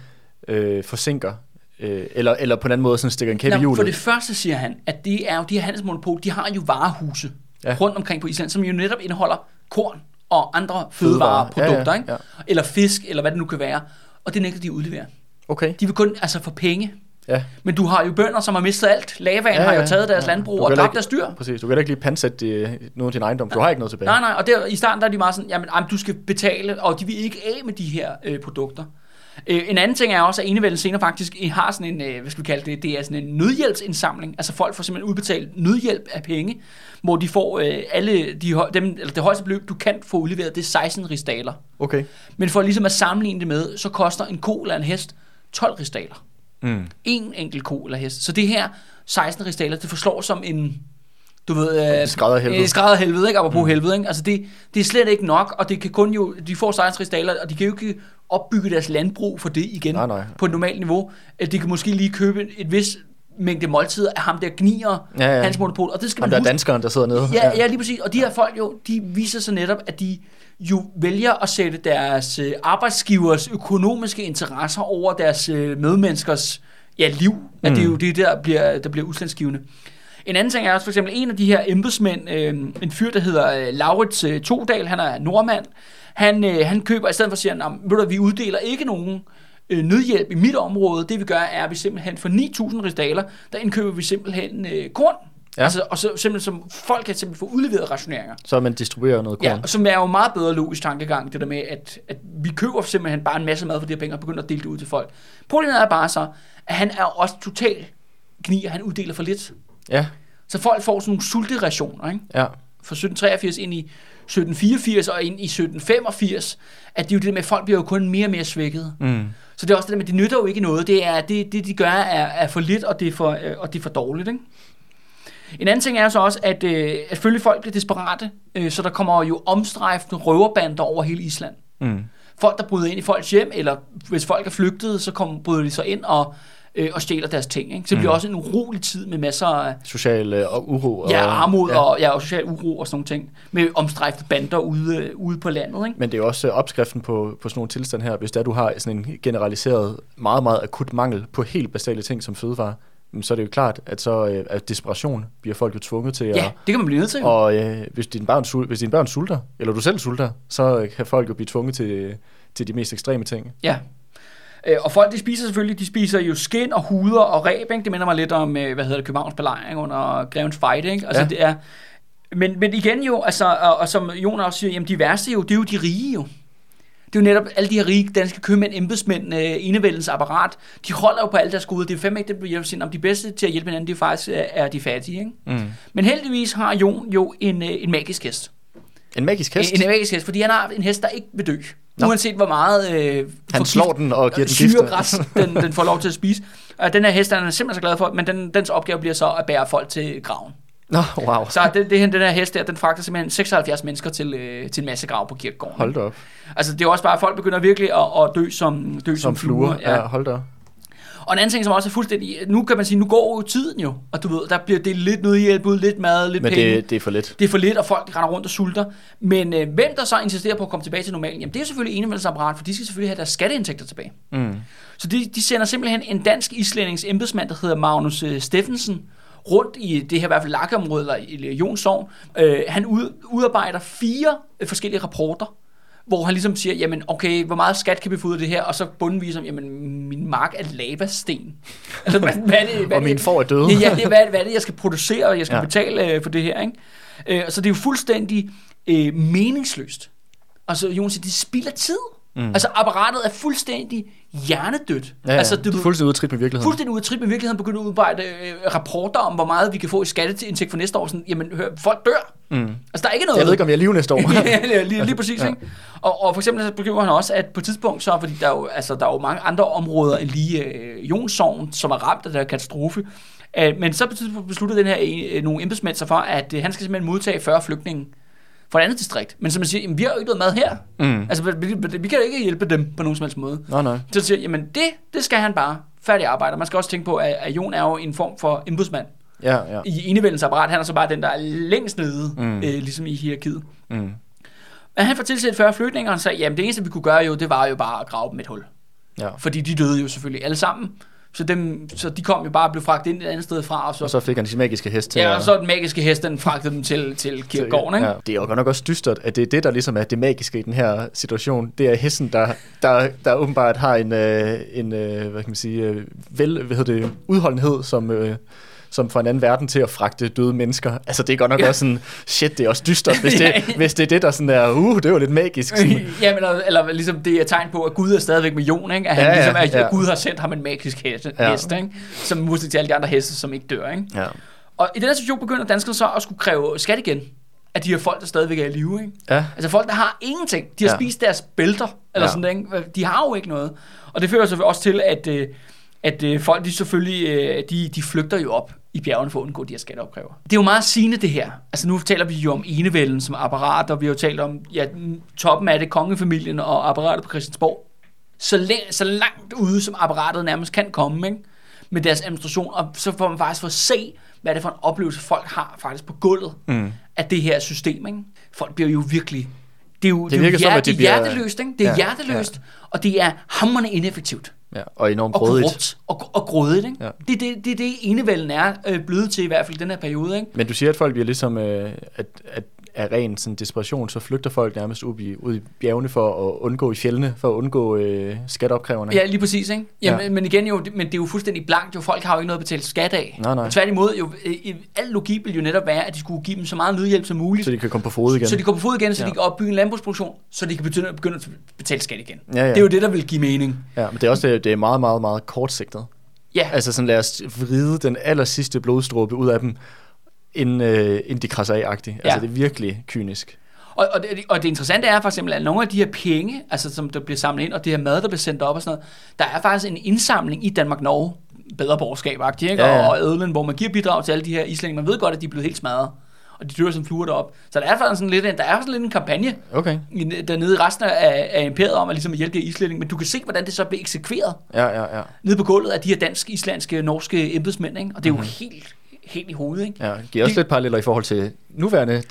øh, forsinker, øh, eller, eller på en anden måde sådan stikker en kæppe i hjulet? for det første siger han, at det er jo de her handelsmonopol, de har jo varehuse Ja. ja. rundt omkring på Island, som jo netop indeholder korn og andre fødevareprodukter, Ja, ja, ikke? ja. eller fisk, eller hvad det nu kan være. Og det nægter de at udlevere. Okay, De vil kun altså få penge. ja. Men du har jo bønder, som har mistet alt. Lavaen Ja, ja, har jo ja, taget deres ja. ja. landbrug og dræbt deres dyr. Præcis, du kan heller ikke lige pansætte øh, nogen af din ejendom, for du har ikke noget tilbage. Nej, nej, og der, i starten der er de meget sådan, jamen, jamen du skal betale, og de vil ikke af med de her øh, produkter. Øh, en anden ting er også, at enevælden senere faktisk har sådan en, øh, hvad skal vi kalde det, det er sådan en nødhjælpsindsamling. Altså folk får simpelthen udbetalt nødhjælp af penge, hvor de får øh, alle de, dem, eller det højeste beløb, du kan få udleveret, det er 16 rigsdaler. Okay. Men for ligesom at sammenligne det med, så koster en ko eller en hest 12 rigsdaler. Mm. En enkelt ko eller hest. Så det her 16 rigsdaler, det forslår som en, du ved... Øh, skrædderhelvede. Øh, skrædderhelvede, ikke? Apropos mm. helvede, ikke? Altså det, det er slet ikke nok, og det kan kun jo... De får 16 rigsdaler, og de kan jo ikke opbygge deres landbrug for det igen Nej, nej. på et normalt niveau. De kan måske lige købe et vis mængde måltider af ham der gnier Ja, ja. ja, ja. hans monopol, og det skal Ham man der huske. danskeren, der sidder nede. Ja, ja, lige præcis. Og de her folk jo, de viser sig netop, at de jo vælger at sætte deres øh, arbejdsgivers økonomiske interesser over deres øh, medmenneskers ja, liv. At det er jo det, der bliver, der bliver udslagsgivende. En anden ting er også for eksempel en af de her embedsmænd, øh, en fyr, der hedder øh, Laurits øh, Todal, han er nordmand, han, øh, han køber, i stedet for at sige, at vi uddeler ikke nogen øh, nødhjælp i mit område, det vi gør er, at vi simpelthen for 9.000 rigsdaler, der indkøber vi simpelthen øh, korn. Ja. Altså, og så simpelthen som folk kan simpelthen få udleveret rationeringer. Så man distribuerer noget korn. Ja, og som er jo meget bedre logisk tankegang, det der med, at, at vi køber simpelthen bare en masse mad for de her penge og begynder at dele det ud til folk. Problemet er bare så, at han er også totalt gnier, han uddeler for lidt. ja. Så folk får sådan nogle sulterationer, ikke? ja. Fra 1783 ind i 1784 og ind i 1785, at det er jo det med, at folk bliver jo kun mere og mere svækket. Mm. Så det er også det der med, at det nytter jo ikke noget. Det, er, det, det de gør, er, er for lidt, og det er for, øh, og det er for dårligt. Ikke? En anden ting er jo så også, at, øh, at følge folk bliver desperate, øh, så der kommer jo omstrejfende røverbander over hele Island. Mm. Folk, der bryder ind i folks hjem, eller hvis folk er flygtet, så kommer, bryder de så ind og, øh, og stjæler deres ting. Ikke? Så det bliver Mm. også en urolig tid med masser af Social øh, og uro. Og, ja, armod ja. og, ja, og social uro og sådan nogle ting. Med omstrejfte bander ude, øh, ude på landet. Ikke? Men det er jo også øh, opskriften på, på sådan nogle tilstand her. Hvis der du har sådan en generaliseret, meget, meget akut mangel på helt basale ting som fødevare, så er det jo klart, at så øh, at desperation bliver folk jo tvunget til Ja, at... det kan man blive nødt til. Og øh, hvis, din barn, sul- hvis dine børn sulter, eller du selv sulter, så kan folk jo blive tvunget til, til de mest ekstreme ting. Ja. Øh, og folk, de spiser selvfølgelig, de spiser jo skin og huder og ræb, ikke? Det minder mig lidt om, øh, hvad hedder det, Københavns belejring under Grevens Fight, ikke? Altså, Ja. det er... Men, men igen jo, altså, og, og som Jon også siger, jamen de værste jo, det er jo de rige jo. Det er jo netop alle de her rige danske købmænd, embedsmænd, øh, enevældens apparat, de holder jo på alle deres gode. Det er fandme ikke det, bliver hjælp om de bedste til at hjælpe hinanden, det er faktisk er, er de fattige. Ikke? Mm. Men heldigvis har Jon jo en, øh, en magisk hest. En magisk hest. En, en magisk hest, fordi han har en hest, der ikke vil dø. Nå. Uanset hvor meget øh, Han slår den og giver den syregræs, den, den får lov til at spise. Og den her hest, den er simpelthen så glad for, men den, dens opgave bliver så at bære folk til graven. Nå, wow. Så det, det, den her hest der, den fragter simpelthen 76 mennesker til, øh, til en masse grav på kirkegården. Hold da op. Altså det er også bare, at folk begynder virkelig at, at dø som, dø som, Som fluer. Ja. Ja, hold da op. Og en anden ting, som også er fuldstændig... Nu kan man sige, nu går jo tiden jo, og du ved, der bliver det lidt nødhjælp ud, lidt mad, lidt Men penge. det, det er for lidt. Det er for lidt, og folk render rundt og sulter. Men øh, hvem der så insisterer på at komme tilbage til normalen, jamen det er selvfølgelig enevældesapparat, for de skal selvfølgelig have deres skatteindtægter tilbage. Mm. Så de, de sender simpelthen en dansk islændings embedsmand, der hedder Magnus øh, Steffensen, rundt i det her i hvert fald lakkeområde, eller i Jonsovn. Øh, han ud, udarbejder fire øh, forskellige rapporter, hvor han ligesom siger, jamen okay, hvor meget skat kan vi få ud af det her? Og så bundviser, jamen min mark er lavasten. altså, hvad, hvad er det, hvad Og min får er døde. Ja, det, hvad, hvad er det, jeg skal producere, og jeg skal ja. betale øh, for det her, ikke? Øh, så det er jo fuldstændig øh, meningsløst Og så Jon siger, det spilder tid. Mm. Altså apparatet er fuldstændig hjernedødt. Ja, ja. Altså, det er fuldstændig udtrykt med virkeligheden. Fuldstændig ude af trit med virkeligheden, begynder at udarbejde øh, rapporter om, hvor meget vi kan få i skatteindtægt for næste år. Sådan, jamen, hør, folk dør. Mm. Altså, der er ikke noget... Jeg ved ikke, om jeg er liv næste år. ja, lige, lige, lige præcis, ja. ikke? Og, og for eksempel så beskriver han også, at på et tidspunkt, så, fordi der er jo, altså, der er jo mange andre områder end lige øh, Jonsovn, som er ramt af den her katastrofe. Øh, men så besluttede den her øh, nogle embedsmænd sig for, at øh, han skal simpelthen modtage 40 flygtninge fra et andet distrikt. Men som man siger, jamen, vi har jo ikke noget mad her. Mm. Altså, vi, vi, vi kan jo ikke hjælpe dem på nogen som helst måde. Nej, nej. Så siger jamen det, det skal han bare. Færdig arbejde. Man skal også tænke på, at, at Jon er jo en form for embedsmand. Ja, ja. I enevældens apparat. Han er så bare den, der er længst nede, mm. øh, ligesom i hierarkiet. Mm. Men han får tilsat 40 flygtninge, og han sagde, jamen det eneste, vi kunne gøre jo, det var jo bare at grave dem et hul. Ja. Fordi de døde jo selvfølgelig alle sammen. Så, dem, så de kom jo bare og blev fragtet ind et andet sted fra. Og så, og så fik han de magiske hest til Ja, og så den magiske hest, den fragtede dem til, til kirkegården. Ikke? Ja. Det er jo godt nok også dystert, at det er det, der ligesom er det magiske i den her situation. Det er hesten, der, der, der åbenbart har en, øh, en øh, hvad kan man sige, øh, vel, hvad hedder det, udholdenhed, som... Øh, som fra en anden verden til at fragte døde mennesker. Altså, det er godt nok ja. også sådan, shit, det er også dystert, hvis det, ja. hvis det er det, der sådan er, uh, det var lidt magisk. Sådan. ja, men, eller, eller ligesom det er tegn på, at Gud er stadigvæk med Jon, ikke? At, han, ja, ligesom, at ja. Gud har sendt ham en magisk hest, ja. hest ikke? som modsat til alle de andre heste, som ikke dør. Ikke? Ja. Og i den her situation begynder danskerne så at skulle kræve skat igen af de her folk, der stadigvæk er i live. Ikke? Ja. Altså folk, der har ingenting. De har ja. spist deres bælter, eller ja. sådan ikke? De har jo ikke noget. Og det fører så også til, at, øh, at øh, folk, de selvfølgelig, øh, de, de flygter jo op i bjergene for at undgå de her skatteopkræver. Det er jo meget sigende det her. Altså nu taler vi jo om enevælden som apparat, og vi har jo talt om ja, toppen af det, kongefamilien og apparatet på Christiansborg. Så, læ- så langt ude som apparatet nærmest kan komme, ikke? med deres administration, og så får man faktisk for at se, hvad det er for en oplevelse, folk har faktisk på gulvet mm. af det her system. Ikke? Folk bliver jo virkelig... Det er jo, det, det er jo hjert, som, det bliver... hjerteløst, ikke? Det er ja, hjerteløst, ja. og det er hammerende ineffektivt. Ja, og enormt grådigt. Og korrupt, og, og grådigt, ikke? Ja. Det er det, det, det enevælden er øh, blevet til, i hvert fald i den her periode, ikke? Men du siger, at folk bliver ligesom, øh, at, at af ren sådan, desperation, så flygter folk nærmest ud i, ud i bjergene for at undgå i fjellene, for at undgå øh, skatteopkræverne. Ja, lige præcis. Ikke? Jamen, ja. Men igen, jo, men det er jo fuldstændig blankt. Jo, folk har jo ikke noget at betale skat af. Nej, nej. Og tværtimod, jo, øh, al logik vil jo netop være, at de skulle give dem så meget nødhjælp som muligt. Så de kan komme på fod igen. Så de kommer på fod igen, så ja. de kan opbygge en landbrugsproduktion, så de kan begynde, begynde at betale skat igen. Ja, ja. Det er jo det, der vil give mening. Ja, men det er også det, det er meget, meget, meget kortsigtet. Ja. Altså sådan, lad os vride den aller sidste blodstråbe ud af dem, inden, øh, inden de krasser af-agtigt. Altså, ja. Altså, det er virkelig kynisk. Og, og, det, og det interessante er for eksempel, at nogle af de her penge, altså som der bliver samlet ind, og det her mad, der bliver sendt op og sådan noget, der er faktisk en indsamling i Danmark-Norge, bedre borgerskab ikke? Ja, ja. og Ødlen, hvor man giver bidrag til alle de her islændinge. Man ved godt, at de er blevet helt smadret og de dør som fluer derop. Så der er faktisk sådan lidt der er sådan lidt en kampagne okay. dernede i resten af, af imperiet om at, ligesom at hjælpe de islændinge, men du kan se, hvordan det så bliver eksekveret ja, ja, ja. nede på gulvet af de her danske, islandske, norske embedsmænd, ikke? og det er mm-hmm. jo mhm. helt helt i hovedet. Ikke? Ja, det giver også de, lidt paralleller i forhold til nuværende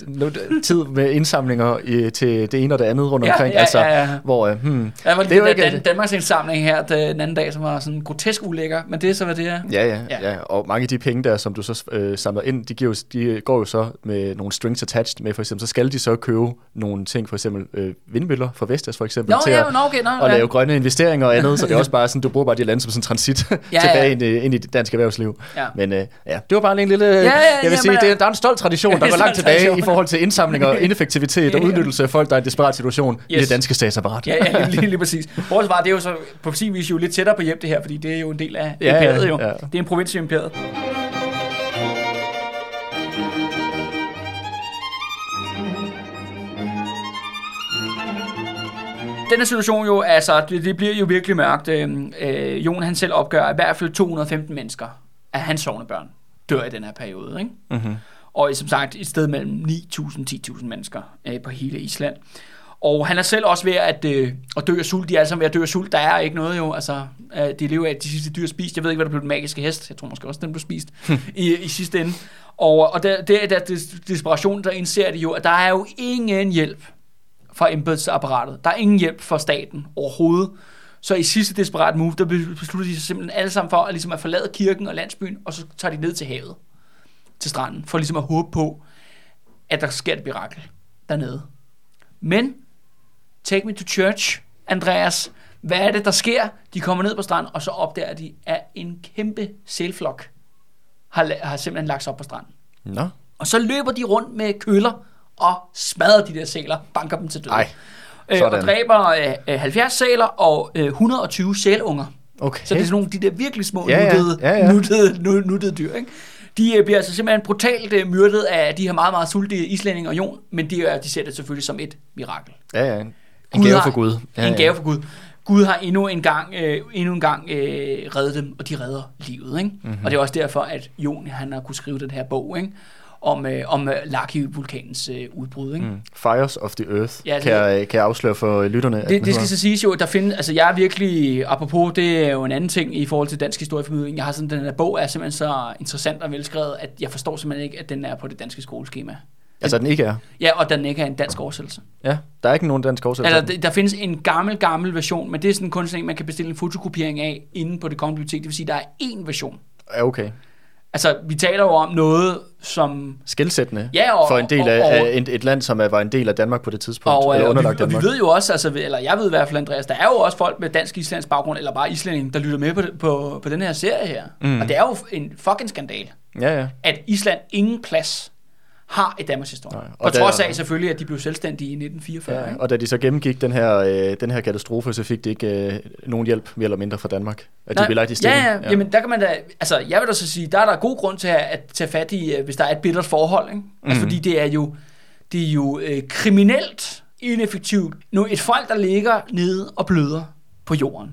tid med indsamlinger i, til det ene og det andet rundt omkring. Ja, altså, ja, ja. Hvor, uh, hmm, ja, det er jo ikke, Dan, Danmarks indsamling her den anden dag, som var sådan grotesk ulækker, men det er så, hvad det er. Ja, ja, ja. ja. og mange af de penge der, som du så øh, samler ind, de, giver, de går jo så med nogle strings attached med, for eksempel, så skal de så købe nogle ting, for eksempel øh, vindmøller fra Vestas, for eksempel, Nå, til ja, at, no, okay, no, at lave ja. grønne investeringer og andet, så det er også bare sådan, du bruger bare de lande som sådan transit ja, tilbage ja. Ind, i, ind i det danske erhvervsliv. Ja. Men øh, ja, det var bare en lille... Ja, ja, jeg vil sige, det, der er en stolt tradition, der går langt tilbage i forhold til indsamling og ineffektivitet og udnyttelse af folk, der er i en desperat situation yes. i det danske statsapparat. Ja, ja lige, lige præcis. Vores var, det er jo så på sin vis jo lidt tættere på hjem det her, fordi det er jo en del af ja, imperiet jo. Ja. Det er en provins i imperiet. denne situation jo, altså, det, det bliver jo virkelig mørkt. Øh, øh, Jon han selv opgør, at i hvert fald 215 mennesker af hans sovnebørn dør i den her periode. Ikke? Mm-hmm. Og som sagt, et sted mellem 9.000-10.000 mennesker øh, på hele Island. Og han er selv også ved at, øh, at dø af sult. De er alle sammen ved at dø af sult. Der er ikke noget jo. Altså, øh, de lever af, de sidste dyr spist. Jeg ved ikke, hvad der blev den magiske hest. Jeg tror måske også, den blev spist i, i sidste ende. Og, og der, der, der desperation, der indser de jo, at der er jo ingen hjælp fra embedsapparatet. Der er ingen hjælp fra staten overhovedet. Så i sidste desperat move, der beslutter de sig simpelthen alle sammen for at, ligesom at forlade kirken og landsbyen, og så tager de ned til havet, til stranden, for ligesom at håbe på, at der sker et mirakel dernede. Men, take me to church, Andreas. Hvad er det, der sker? De kommer ned på stranden, og så opdager de, at en kæmpe sælflok har, har simpelthen lagt sig op på stranden. Nå. Og så løber de rundt med køller og smadrer de der sæler, banker dem til døde. øh, og dræber øh, øh, 70 sæler og øh, 120 sælunger. Okay. Så det er sådan nogle de der virkelig små Ja, ja. nuttede, Ja, ja. nuttede, nu- nuttede dyr, ikke? De øh, bliver altså simpelthen brutalt øh, myrdet af de her meget, meget sultige islændinge og jon, men de, de ser det selvfølgelig som et mirakel. Ja, ja. En Gud gave har- for Gud. Ja, en ja. gave for Gud. Gud har endnu en gang, øh, endnu en gang øh, reddet dem, og de redder livet. Ikke? Mhm. Mm-hmm. Og det er også derfor, at Jon han har kunne skrive den her bog ikke? Om, øh, om øh, Laki-vulkanens øh, udbrud. Ikke? Mm. Fires of the Earth, Ja, det- kan, jeg, kan jeg afsløre for lytterne. den Det, det skal så siges jo, at der findes, altså jeg er virkelig, apropos, det er jo en anden ting i forhold til dansk historieformidling. Jeg har sådan, den her bog er simpelthen så interessant og velskrevet, at jeg forstår simpelthen ikke, at den er på det danske skoleskema. Altså, den ikke er. Ja, og den ikke er en dansk oversættelse. Ja, der er ikke nogen dansk oversættelse. Altså, der, der findes en gammel, gammel version, men det er sådan kun sådan en, man kan bestille en fotokopiering af inde på det kongelige bibliotek. Det vil sige, der er én version. Ja, okay. Altså, vi taler jo om noget, som... Skilsættende Ja, og- for en del af, og- og- af et, et land, som var en del af Danmark på det tidspunkt, Og, eller øh, og, vi, underlagt og vi Danmark. ved jo også, altså, eller jeg ved i hvert fald, Andreas, der er jo også folk med dansk-islandsk baggrund, eller bare islænding, der lytter med på, på, på den her serie her. Mm. Og det er jo en fucking skandal, Ja, ja. at Island ingen plads har i Danmarks historie. Nej, og På trods af selvfølgelig, at de blev selvstændige i 1944. Ja, ikke? og da de så gennemgik den her, øh, den her katastrofe, så fik de ikke øh, nogen hjælp, mere eller mindre fra Danmark. At de Nej, blev lagt i stikken. Ja, ja, jamen der kan man da, altså jeg vil da så sige, der er der god grund til at, at tage fat i, øh, hvis der er et bittert forhold, ikke? Altså Mhm. fordi det er jo, det er jo øh, kriminelt ineffektivt. Nu et folk, der ligger nede og bløder på jorden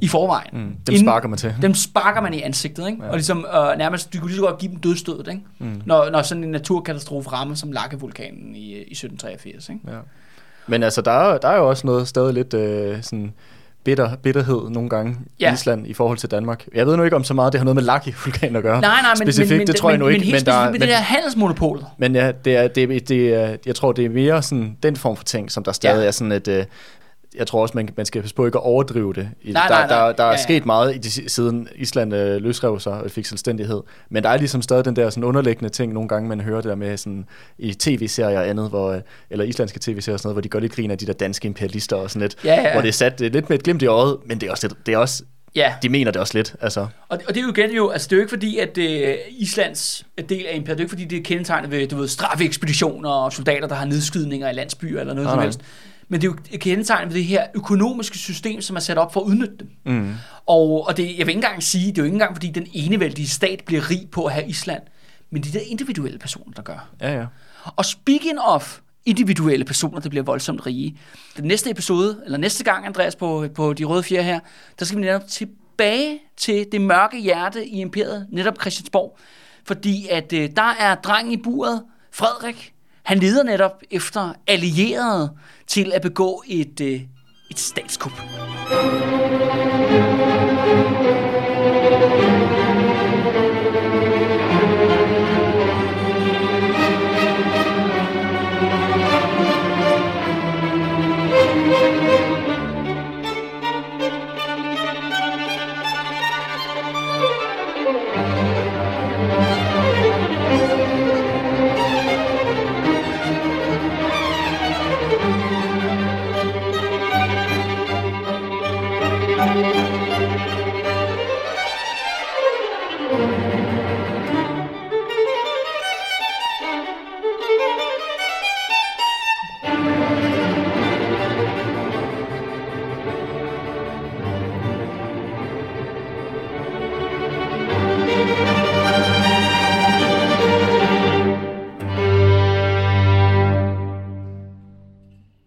i forvejen. Mm, dem sparker man til. Dem sparker man i ansigtet, ikke? Ja. Og ligesom øh, nærmest, du kunne lige så godt give dem dødstødet, ikke? Mm. Når, når sådan en naturkatastrofe rammer som Lakke-vulkanen i, øh, i 1783, ikke? Ja. Men altså, der er, der er jo også noget stadig lidt øh, sådan bitter, bitterhed nogle gange Ja. i Island i forhold til Danmark. Jeg ved nu ikke, om så meget det har noget med Laki-vulkan at gøre. Nej, nej, men, Specifikt, men, men, det tror jeg men, nu ikke. Men men, der, men, det der handelsmonopol. men ja, det er, det, det er, jeg tror, det er mere sådan den form for ting, som der stadig Ja. er sådan et... Øh, jeg tror også, man, man skal passe på ikke at overdrive det. Nej, der, nej, nej. der, der er Ja, ja. sket meget, i de, si- siden Island øh, løsrev sig og fik selvstændighed. Men der er ligesom stadig den der sådan underliggende ting, nogle gange man hører det der med sådan, i tv-serier og andet, hvor, øh, eller islandske tv-serier og sådan noget, hvor de gør lidt grin af de der danske imperialister og sådan lidt. Ja, ja. Hvor det er sat øh, lidt med et glimt i øjet, men det er også, lidt, det er også Ja, de mener det også lidt. Altså. og, og det er jo igen jo, altså det er jo ikke fordi, at øh, Islands del af imperiet, det er jo ikke fordi, det er kendetegnet ved, du ved, straffeekspeditioner og soldater, der har nedskydninger i landsbyer eller noget Nej, som nej. Men det er jo kendetegnet ved det her økonomiske system, som er sat op for at udnytte dem. Mm. Og, og det, jeg vil ikke engang sige, det er jo ikke engang fordi, den enevældige stat bliver rig på at have Island, men de der individuelle personer, der gør. Ja, ja. Og speaking of individuelle personer, der bliver voldsomt rige. Den næste episode, eller næste gang, Andreas, på, på De Røde Fjer her, der skal vi netop tilbage til det mørke hjerte i imperiet, netop Christiansborg. Fordi at øh, der er drengen i buret, Frederik, han leder netop efter allierede til at begå et, øh, et statskup.